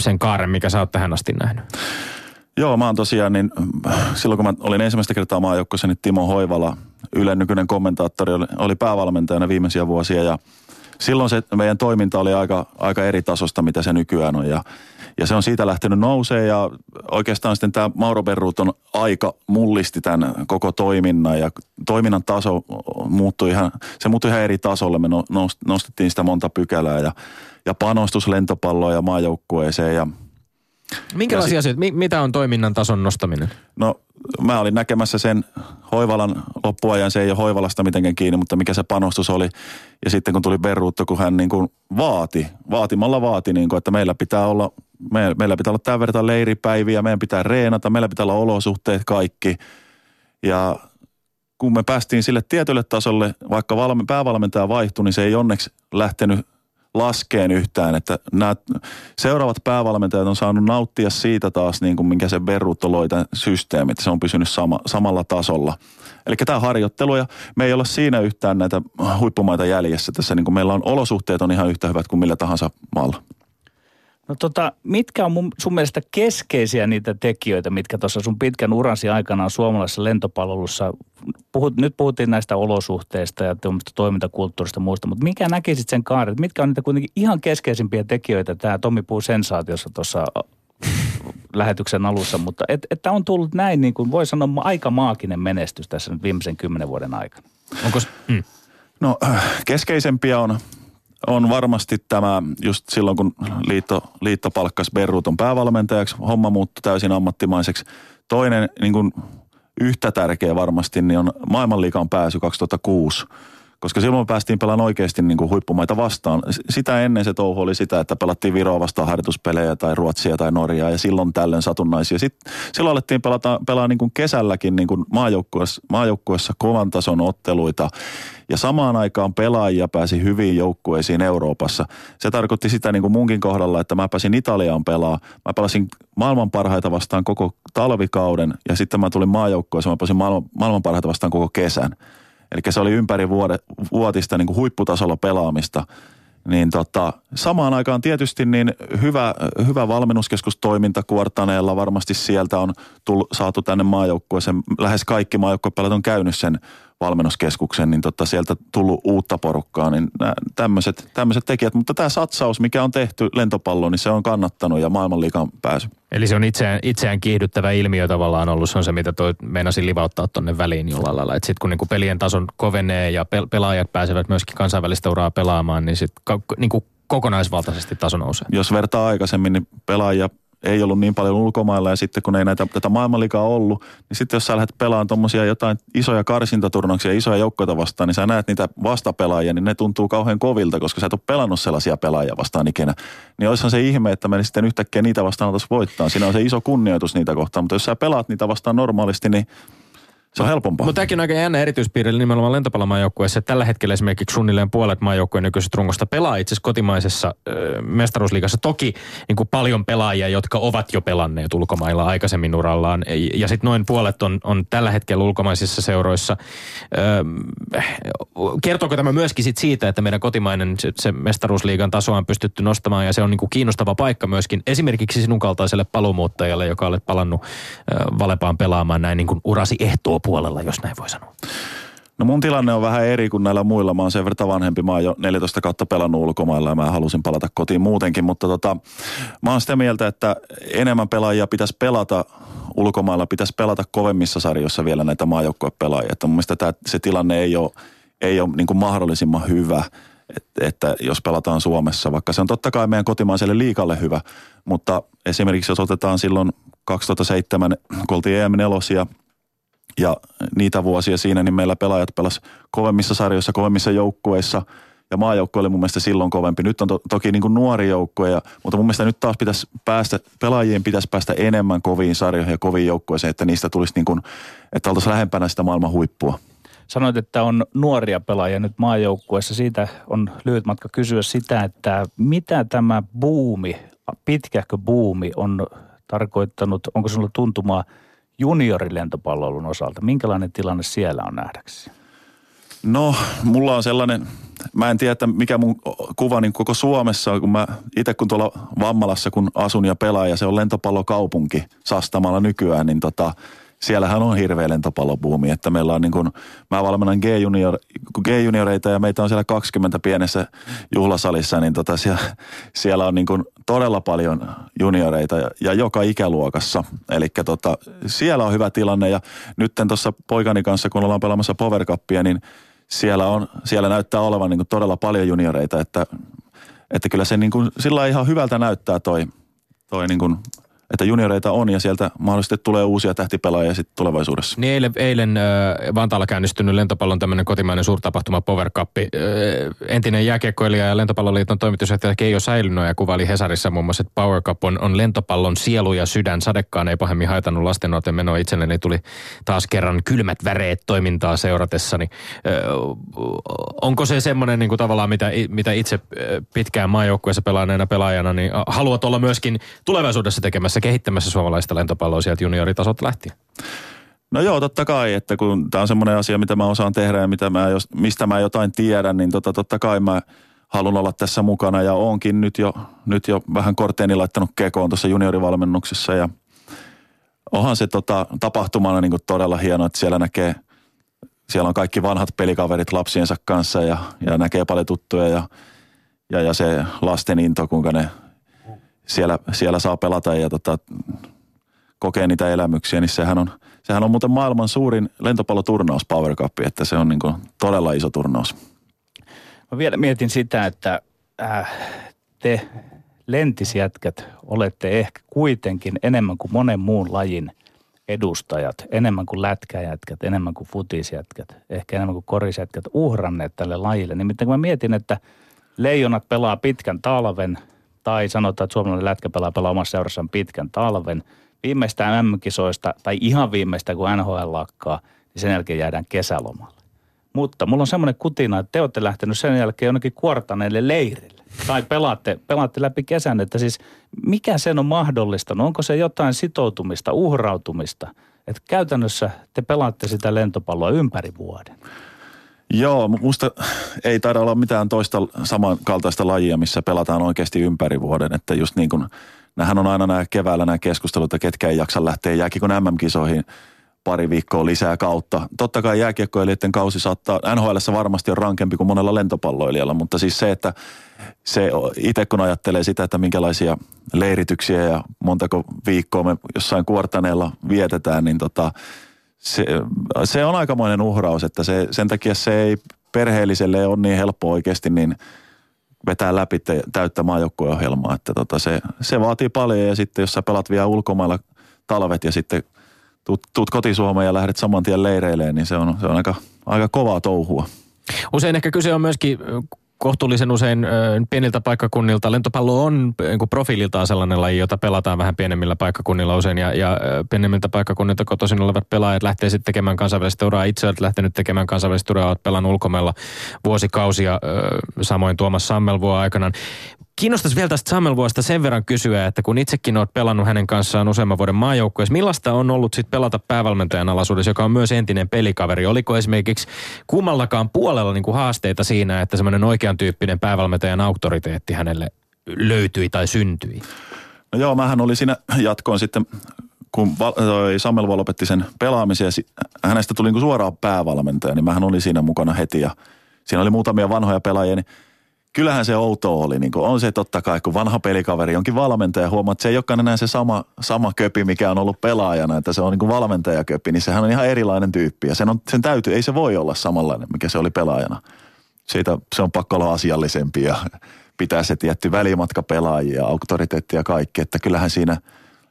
sen kaaren, mikä sä oot tähän asti nähnyt? Joo, mä oon tosiaan, niin silloin kun mä olin ensimmäistä kertaa maajoukkueessa, niin Timo Hoivala, Ylen nykyinen kommentaattori, oli, oli päävalmentajana viimeisiä vuosia ja silloin se meidän toiminta oli aika, aika eri tasosta, mitä se nykyään on. Ja, ja se on siitä lähtenyt nousee ja oikeastaan sitten tämä Mauro Berruton aika mullisti tämän koko toiminnan ja toiminnan taso muuttui ihan, se muuttui ihan eri tasolle. Me no, nostettiin sitä monta pykälää ja, ja panostus lentopalloon ja maajoukkueeseen ja Minkälaisia asioita, mitä on toiminnan tason nostaminen? No mä olin näkemässä sen Hoivalan loppuajan, se ei ole Hoivalasta mitenkään kiinni, mutta mikä se panostus oli. Ja sitten kun tuli Berruutto, kun hän niin kuin vaati, vaatimalla vaati, niin kuin, että meillä pitää olla, me, meillä pitää olla tämän verran leiripäiviä, meidän pitää reenata, meillä pitää olla olosuhteet kaikki. Ja kun me päästiin sille tietylle tasolle, vaikka valme, päävalmentaja vaihtui, niin se ei onneksi lähtenyt laskeen yhtään, että nämä seuraavat päävalmentajat on saanut nauttia siitä taas, niin kuin minkä se Berrutto loi tämän systeemi, että se on pysynyt sama, samalla tasolla. Eli tämä harjoittelu ja me ei ole siinä yhtään näitä huippumaita jäljessä tässä, niin kuin meillä on olosuhteet on ihan yhtä hyvät kuin millä tahansa maalla. No tota, mitkä on mun, sun mielestä keskeisiä niitä tekijöitä, mitkä tuossa sun pitkän uransi aikana on suomalaisessa lentopalvelussa, puhut, nyt puhuttiin näistä olosuhteista ja toimintakulttuurista ja muista, mutta mikä näkisit sen kaaren, mitkä on niitä kuitenkin ihan keskeisimpiä tekijöitä, tämä Tomi Puu sensaatiossa tuossa lähetyksen alussa, mutta et, että on tullut näin, niin kuin voi sanoa, aika maaginen menestys tässä nyt viimeisen kymmenen vuoden aikana. Onko mm. No keskeisempiä on on varmasti tämä, just silloin kun liitto, liitto palkkasi Berruton päävalmentajaksi, homma muuttui täysin ammattimaiseksi. Toinen niin kuin yhtä tärkeä varmasti niin on maailmanliikan pääsy 2006 koska silloin päästiin pelaamaan oikeasti niin kuin huippumaita vastaan. Sitä ennen se touhu oli sitä, että pelattiin Viroa vastaan harjoituspelejä tai Ruotsia tai Norjaa ja silloin tällöin satunnaisia. Sitten silloin alettiin pelata, pelaa niin kuin kesälläkin niin kuin maajoukkuessa, maajoukkuessa kovan tason otteluita ja samaan aikaan pelaajia pääsi hyviin joukkueisiin Euroopassa. Se tarkoitti sitä niin kuin munkin kohdalla, että mä pääsin Italiaan pelaa. Mä pelasin maailman parhaita vastaan koko talvikauden ja sitten mä tulin maajoukkueeseen, mä pääsin maailman parhaita vastaan koko kesän. Eli se oli ympäri vuode, vuotista niin kuin huipputasolla pelaamista. Niin tota, samaan aikaan tietysti niin hyvä, hyvä valmennuskeskustoiminta Kuortaneella varmasti sieltä on tullut, saatu tänne maajoukkueeseen. Lähes kaikki maajoukkuepelat on käynyt sen valmennuskeskuksen, niin tota sieltä tullut uutta porukkaa, niin tämmöiset tekijät. Mutta tämä satsaus, mikä on tehty lentopalloon, niin se on kannattanut ja maailmanliikan pääsy. Eli se on itseään, itseään kiihdyttävä ilmiö tavallaan ollut, se on se mitä toi meinasin livauttaa tonne väliin jollain lailla. Sitten kun niinku pelien tason kovenee ja pel- pelaajat pääsevät myöskin kansainvälistä uraa pelaamaan, niin sitten ka- niinku kokonaisvaltaisesti taso nousee. Jos vertaa aikaisemmin, niin pelaajia ei ollut niin paljon ulkomailla ja sitten kun ei näitä, tätä maailmanliikaa ollut, niin sitten jos sä lähdet pelaamaan tuommoisia jotain isoja karsintaturnauksia, isoja joukkoita vastaan, niin sä näet niitä vastapelaajia, niin ne tuntuu kauhean kovilta, koska sä et ole pelannut sellaisia pelaajia vastaan ikinä. Niin olisihan se ihme, että me sitten yhtäkkiä niitä vastaan voittaa. Siinä on se iso kunnioitus niitä kohtaan, mutta jos sä pelaat niitä vastaan normaalisti, niin se on helpompaa. Mutta tämäkin on aika jännä erityispiirre nimenomaan lentopallomaajoukkueessa. Tällä hetkellä esimerkiksi suunnilleen puolet maajoukkueen nykyisestä rungosta pelaa itse kotimaisessa ö, mestaruusliigassa. Toki niin kuin paljon pelaajia, jotka ovat jo pelanneet ulkomailla aikaisemmin urallaan. Ja sitten noin puolet on, on tällä hetkellä ulkomaisissa seuroissa. Ö, kertooko tämä myöskin sit siitä, että meidän kotimainen se, se mestaruusliigan taso on pystytty nostamaan ja se on niin kuin kiinnostava paikka myöskin esimerkiksi sinun kaltaiselle palumuuttajalle, joka olet palannut ö, Valepaan pelaamaan näin niin kuin urasi ehtoo puolella, jos näin voi sanoa? No mun tilanne on vähän eri kuin näillä muilla. Mä oon sen verran vanhempi. Mä oon jo 14 kautta pelannut ulkomailla ja mä halusin palata kotiin muutenkin. Mutta tota, mä oon sitä mieltä, että enemmän pelaajia pitäisi pelata ulkomailla. Pitäisi pelata kovemmissa sarjoissa vielä näitä maajoukkuepelaajia. Että mun mielestä tää, se tilanne ei ole, ei ole niin mahdollisimman hyvä. Että, että jos pelataan Suomessa, vaikka se on totta kai meidän kotimaiselle liikalle hyvä, mutta esimerkiksi jos otetaan silloin 2007, kun oltiin EM4 ja niitä vuosia siinä, niin meillä pelaajat pelas kovemmissa sarjoissa, kovemmissa joukkueissa ja maajoukkue oli mun mielestä silloin kovempi. Nyt on to, toki niin kuin nuori joukkue, ja, mutta mun mielestä nyt taas pitäisi päästä, pelaajien pitäisi päästä enemmän koviin sarjoihin ja koviin joukkueisiin, että niistä tulisi niin kuin, että oltaisiin lähempänä sitä maailman huippua. Sanoit, että on nuoria pelaajia nyt maajoukkueessa. Siitä on lyhyt matka kysyä sitä, että mitä tämä buumi, pitkähkö buumi on tarkoittanut, onko sinulla tuntumaa – juniorilentopallon osalta? Minkälainen tilanne siellä on nähdäksi? No, mulla on sellainen, mä en tiedä, että mikä mun kuva niin koko Suomessa on, kun mä itse kun tuolla Vammalassa kun asun ja pelaan ja se on lentopallokaupunki Sastamalla nykyään, niin tota, siellähän on hirveä lentopallobuumi, että meillä on niin kuin, mä valmennan G-junior, G-junioreita ja meitä on siellä 20 pienessä juhlasalissa, niin tota siellä, siellä on niin kuin todella paljon junioreita ja, ja joka ikäluokassa. Eli tota, siellä on hyvä tilanne ja nyt tuossa poikani kanssa, kun ollaan pelaamassa Power Cupia, niin siellä, on, siellä näyttää olevan niin kuin todella paljon junioreita, että, että kyllä se niin kuin, sillä ihan hyvältä näyttää toi, toi niin kuin että junioreita on ja sieltä mahdollisesti tulee uusia tähtipelaajia sitten tulevaisuudessa. Niin eilen, eilen äh, Vantaalla käynnistynyt lentopallon tämmöinen kotimainen suurtapahtuma Power Cup. Äh, entinen jääkiekkoilija ja lentopalloliiton toimitusjohtaja Keijo Säilynoja kuvaili Hesarissa muun muassa, että Power Cup on, on lentopallon sielu ja sydän. Sadekkaan ei pahemmin haitannut lastennuorten menoa itselleni. Tuli taas kerran kylmät väreet toimintaa seuratessani. Äh, onko se semmoinen niin kuin tavallaan, mitä, mitä itse pitkään maajoukkueessa pelaaneena pelaajana, niin haluat olla myöskin tulevaisuudessa tekemässä kehittämässä suomalaista lentopalloa sieltä junioritasot lähtien? No joo, totta kai, että kun tämä on semmoinen asia, mitä mä osaan tehdä ja mitä mä, jos, mistä mä jotain tiedän, niin tota, totta kai mä haluan olla tässä mukana ja onkin nyt jo, nyt jo vähän korteeni laittanut kekoon tuossa juniorivalmennuksessa ja onhan se tota, tapahtumana niin todella hieno, että siellä näkee, siellä on kaikki vanhat pelikaverit lapsiensa kanssa ja, ja näkee paljon tuttuja ja, ja, ja se lasten into, kuinka ne siellä, siellä saa pelata ja tota, kokee niitä elämyksiä, niin sehän on, sehän on muuten maailman suurin lentopalloturnaus Power Cup, että se on niin kuin todella iso turnaus. Mä vielä mietin sitä, että äh, te lentisjätkät olette ehkä kuitenkin enemmän kuin monen muun lajin edustajat, enemmän kuin lätkäjätkät, enemmän kuin futisjätkät, ehkä enemmän kuin korisjätkät uhranneet tälle lajille. Nimittäin kun mä mietin, että leijonat pelaa pitkän talven – tai sanotaan, että suomalainen lätkäpelaaja pelaa omassa seurassaan pitkän talven, viimeistään MM-kisoista tai ihan viimeistä kun NHL lakkaa, niin sen jälkeen jäädään kesälomalle. Mutta mulla on semmoinen kutina, että te olette lähtenyt sen jälkeen jonnekin kuortaneelle leirille. Tai pelaatte, pelaatte läpi kesän, että siis mikä sen on mahdollista? No onko se jotain sitoutumista, uhrautumista? Että käytännössä te pelaatte sitä lentopalloa ympäri vuoden. Joo, musta ei taida olla mitään toista samankaltaista lajia, missä pelataan oikeasti ympäri vuoden. Että just niin kuin, nämähän on aina nämä keväällä nämä keskustelut, että ketkä ei jaksa lähteä jääkikon MM-kisoihin pari viikkoa lisää kautta. Totta kai jääkiekkoilijoiden kausi saattaa, NHL varmasti on rankempi kuin monella lentopalloilijalla, mutta siis se, että se itse kun ajattelee sitä, että minkälaisia leirityksiä ja montako viikkoa me jossain kuortaneella vietetään, niin tota, se, se on aikamoinen uhraus, että se, sen takia se ei perheelliselle ole niin helppo oikeasti niin vetää läpi te, täyttä maajoukkueohjelmaa. Että tota se, se, vaatii paljon ja sitten jos sä pelat vielä ulkomailla talvet ja sitten tuut, tuut kotisuomeen ja lähdet saman tien leireileen, niin se on, se on aika, aika kovaa touhua. Usein ehkä kyse on myöskin kohtuullisen usein pieniltä paikkakunnilta. Lentopallo on niin profiililtaan sellainen laji, jota pelataan vähän pienemmillä paikkakunnilla usein. Ja, ja pienemmiltä paikkakunnilta kotoisin olevat pelaajat lähtee sitten tekemään kansainvälistä uraa. Itse olet lähtenyt tekemään kansainvälistä uraa, olet pelannut ulkomailla vuosikausia, samoin Tuomas Sammelvuo aikanaan. Kiinnostaisi vielä tästä Sammelvuosta sen verran kysyä, että kun itsekin olet pelannut hänen kanssaan useamman vuoden maajoukkueessa, millaista on ollut sitten pelata päävalmentajan alaisuudessa, joka on myös entinen pelikaveri? Oliko esimerkiksi kummallakaan puolella niin kuin haasteita siinä, että semmoinen oikean tyyppinen päävalmentajan auktoriteetti hänelle löytyi tai syntyi? No joo, mähän oli siinä jatkoon sitten, kun toi Sammelvuo lopetti sen pelaamisen ja hänestä tuli niin suoraan päävalmentaja, niin mähän olin siinä mukana heti ja siinä oli muutamia vanhoja pelaajia, niin kyllähän se outo oli. Niin on se totta kai, kun vanha pelikaveri onkin valmentaja, huomaa, että se ei olekaan enää se sama, sama köpi, mikä on ollut pelaajana, että se on niin kuin valmentajaköpi, niin sehän on ihan erilainen tyyppi. Ja sen, on, sen täytyy, ei se voi olla samanlainen, mikä se oli pelaajana. Siitä se on pakko olla asiallisempi ja pitää se tietty välimatka pelaajia, auktoriteetti ja kaikki, että kyllähän siinä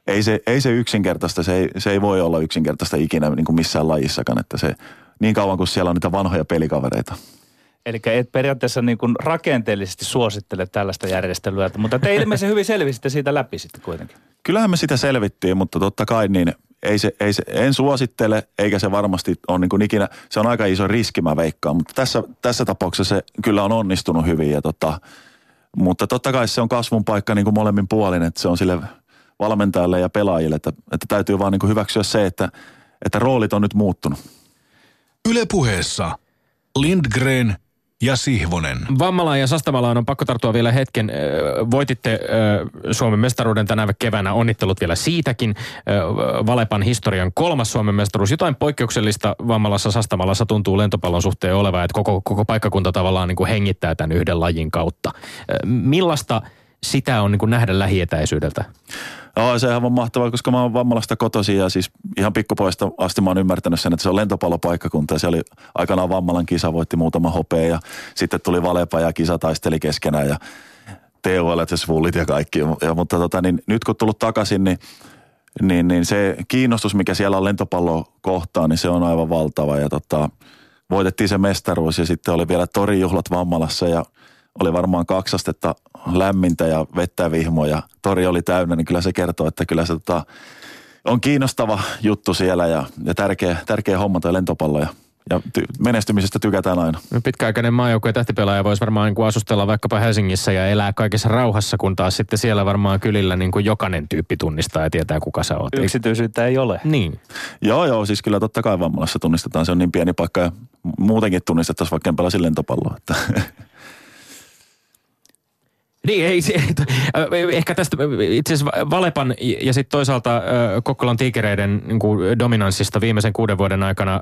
ei se, ei se yksinkertaista, se ei, se ei voi olla yksinkertaista ikinä niin kuin missään lajissakaan, että se niin kauan kuin siellä on niitä vanhoja pelikavereita. Eli et periaatteessa niin kuin rakenteellisesti suosittele tällaista järjestelyä, mutta te ilmeisesti hyvin selvisitte siitä läpi sitten kuitenkin. Kyllähän me sitä selvittiin, mutta totta kai niin ei se, ei se, en suosittele, eikä se varmasti ole niin kuin ikinä, se on aika iso riski mä veikkaan, mutta tässä, tässä tapauksessa se kyllä on onnistunut hyvin ja tota, mutta totta kai se on kasvun paikka niin kuin molemmin puolin, että se on sille valmentajalle ja pelaajille, että, että täytyy vaan niin kuin hyväksyä se, että, että roolit on nyt muuttunut. Ylepuheessa Lindgren ja Sihvonen. Vammalaan ja Sastamalaan on pakko tarttua vielä hetken. Voititte Suomen mestaruuden tänä keväänä. Onnittelut vielä siitäkin. Valepan historian kolmas Suomen mestaruus. Jotain poikkeuksellista Vammalassa Sastamalassa tuntuu lentopallon suhteen olevan, että koko, koko paikkakunta tavallaan niin kuin hengittää tämän yhden lajin kautta. Millaista sitä on niin kuin nähdä lähietäisyydeltä? Joo, se on mahtavaa, koska mä oon Vammalasta kotoisin ja siis ihan pikkupoista asti mä oon ymmärtänyt sen, että se on lentopallopaikkakunta se oli aikanaan Vammalan kisa, voitti muutama hopea ja sitten tuli Valepa ja kisa taisteli keskenään ja TUL ja Svullit ja kaikki. Ja, mutta tota, niin nyt kun tullut takaisin, niin, niin, niin se kiinnostus, mikä siellä on lentopallo kohtaan, niin se on aivan valtava ja tota, voitettiin se mestaruus ja sitten oli vielä torijuhlat Vammalassa ja oli varmaan kaksi astetta lämmintä ja vettä vihmo ja tori oli täynnä, niin kyllä se kertoo, että kyllä se tota, on kiinnostava juttu siellä ja, ja tärkeä, tärkeä homma toi lentopallo ja, ja ty, menestymisestä tykätään aina. Pitkäaikainen maajoukkueen tähtipelaaja voisi varmaan niin asustella vaikkapa Helsingissä ja elää kaikessa rauhassa, kun taas sitten siellä varmaan kylillä niin kuin jokainen tyyppi tunnistaa ja tietää, kuka sä oot. Yksityisyyttä ei ole. Niin. Joo, joo, siis kyllä totta kai Vammalassa tunnistetaan. Se on niin pieni paikka ja muutenkin tunnistettaisiin, vaikka en pelasin lentopalloa. Että. Niin, ei, se, ehkä tästä itse asiassa Valepan ja sitten toisaalta Kokkolan tiikereiden niin kuin dominanssista viimeisen kuuden vuoden aikana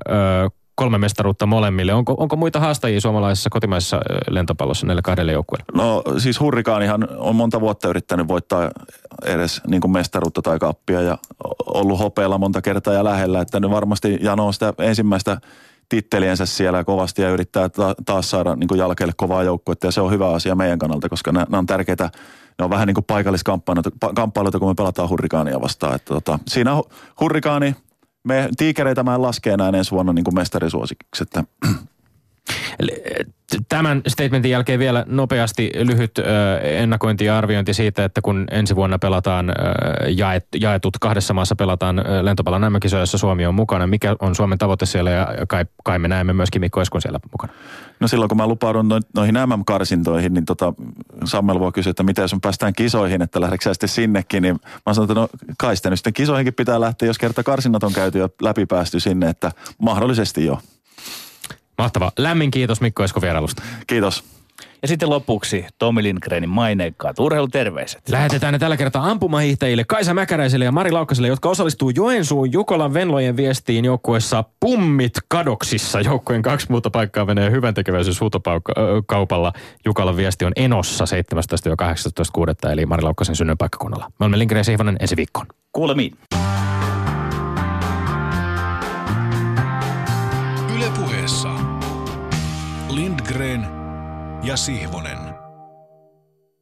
kolme mestaruutta molemmille. Onko, onko muita haastajia suomalaisessa kotimaisessa lentopallossa näille kahdelle joukkueelle? No siis Hurrikaanihan on monta vuotta yrittänyt voittaa edes niin kuin mestaruutta tai kappia ja ollut hopeella monta kertaa ja lähellä. Että nyt varmasti Jano sitä ensimmäistä titteliensä siellä kovasti ja yrittää ta- taas saada niin jalkeille kovaa joukkuetta. Ja se on hyvä asia meidän kannalta, koska nämä, on tärkeitä, ne on vähän niin kuin paikalliskamppailuita, kun me pelataan hurrikaania vastaan. Että tota, siinä hurrikaani, me tiikereitä mä en laske enää ensi vuonna niin kuin mestarisuosikiksi, että Tämän statementin jälkeen vielä nopeasti lyhyt ö, ennakointi ja arviointi siitä, että kun ensi vuonna pelataan jaet, jaetut kahdessa maassa pelataan lentopallon mm jossa Suomi on mukana. Mikä on Suomen tavoite siellä ja kai, kai me näemme myöskin Mikko Eskun siellä mukana? No silloin kun mä lupaudun no, noihin MM-karsintoihin, niin tota, Sammel voi kysyä, että miten jos me päästään kisoihin, että lähdetkö sitten sinnekin, niin mä sanon, että no kai sitten, kisoihinkin pitää lähteä, jos kerta karsinnat on käyty ja läpipäästy sinne, että mahdollisesti jo. Mahtava. Lämmin kiitos Mikko Esko vierailusta. Kiitos. Ja sitten lopuksi Tomi Lindgrenin maineikkaat urheiluterveiset. Lähetetään ne tällä kertaa ampumahiihtäjille Kaisa Mäkäräiselle ja Mari Laukkaselle, jotka osallistuu Joensuun Jukolan Venlojen viestiin joukkueessa Pummit kadoksissa. Joukkueen kaksi muuta paikkaa menee hyvän tekeväisyys huutokaupalla. Jukolan viesti on Enossa 17-18.6. eli Mari Laukkasen synnyinpaikkakunnalla. Me olemme Lindgren Sihvonen ensi viikkoon. Kuulemiin. Ja Sihvonen.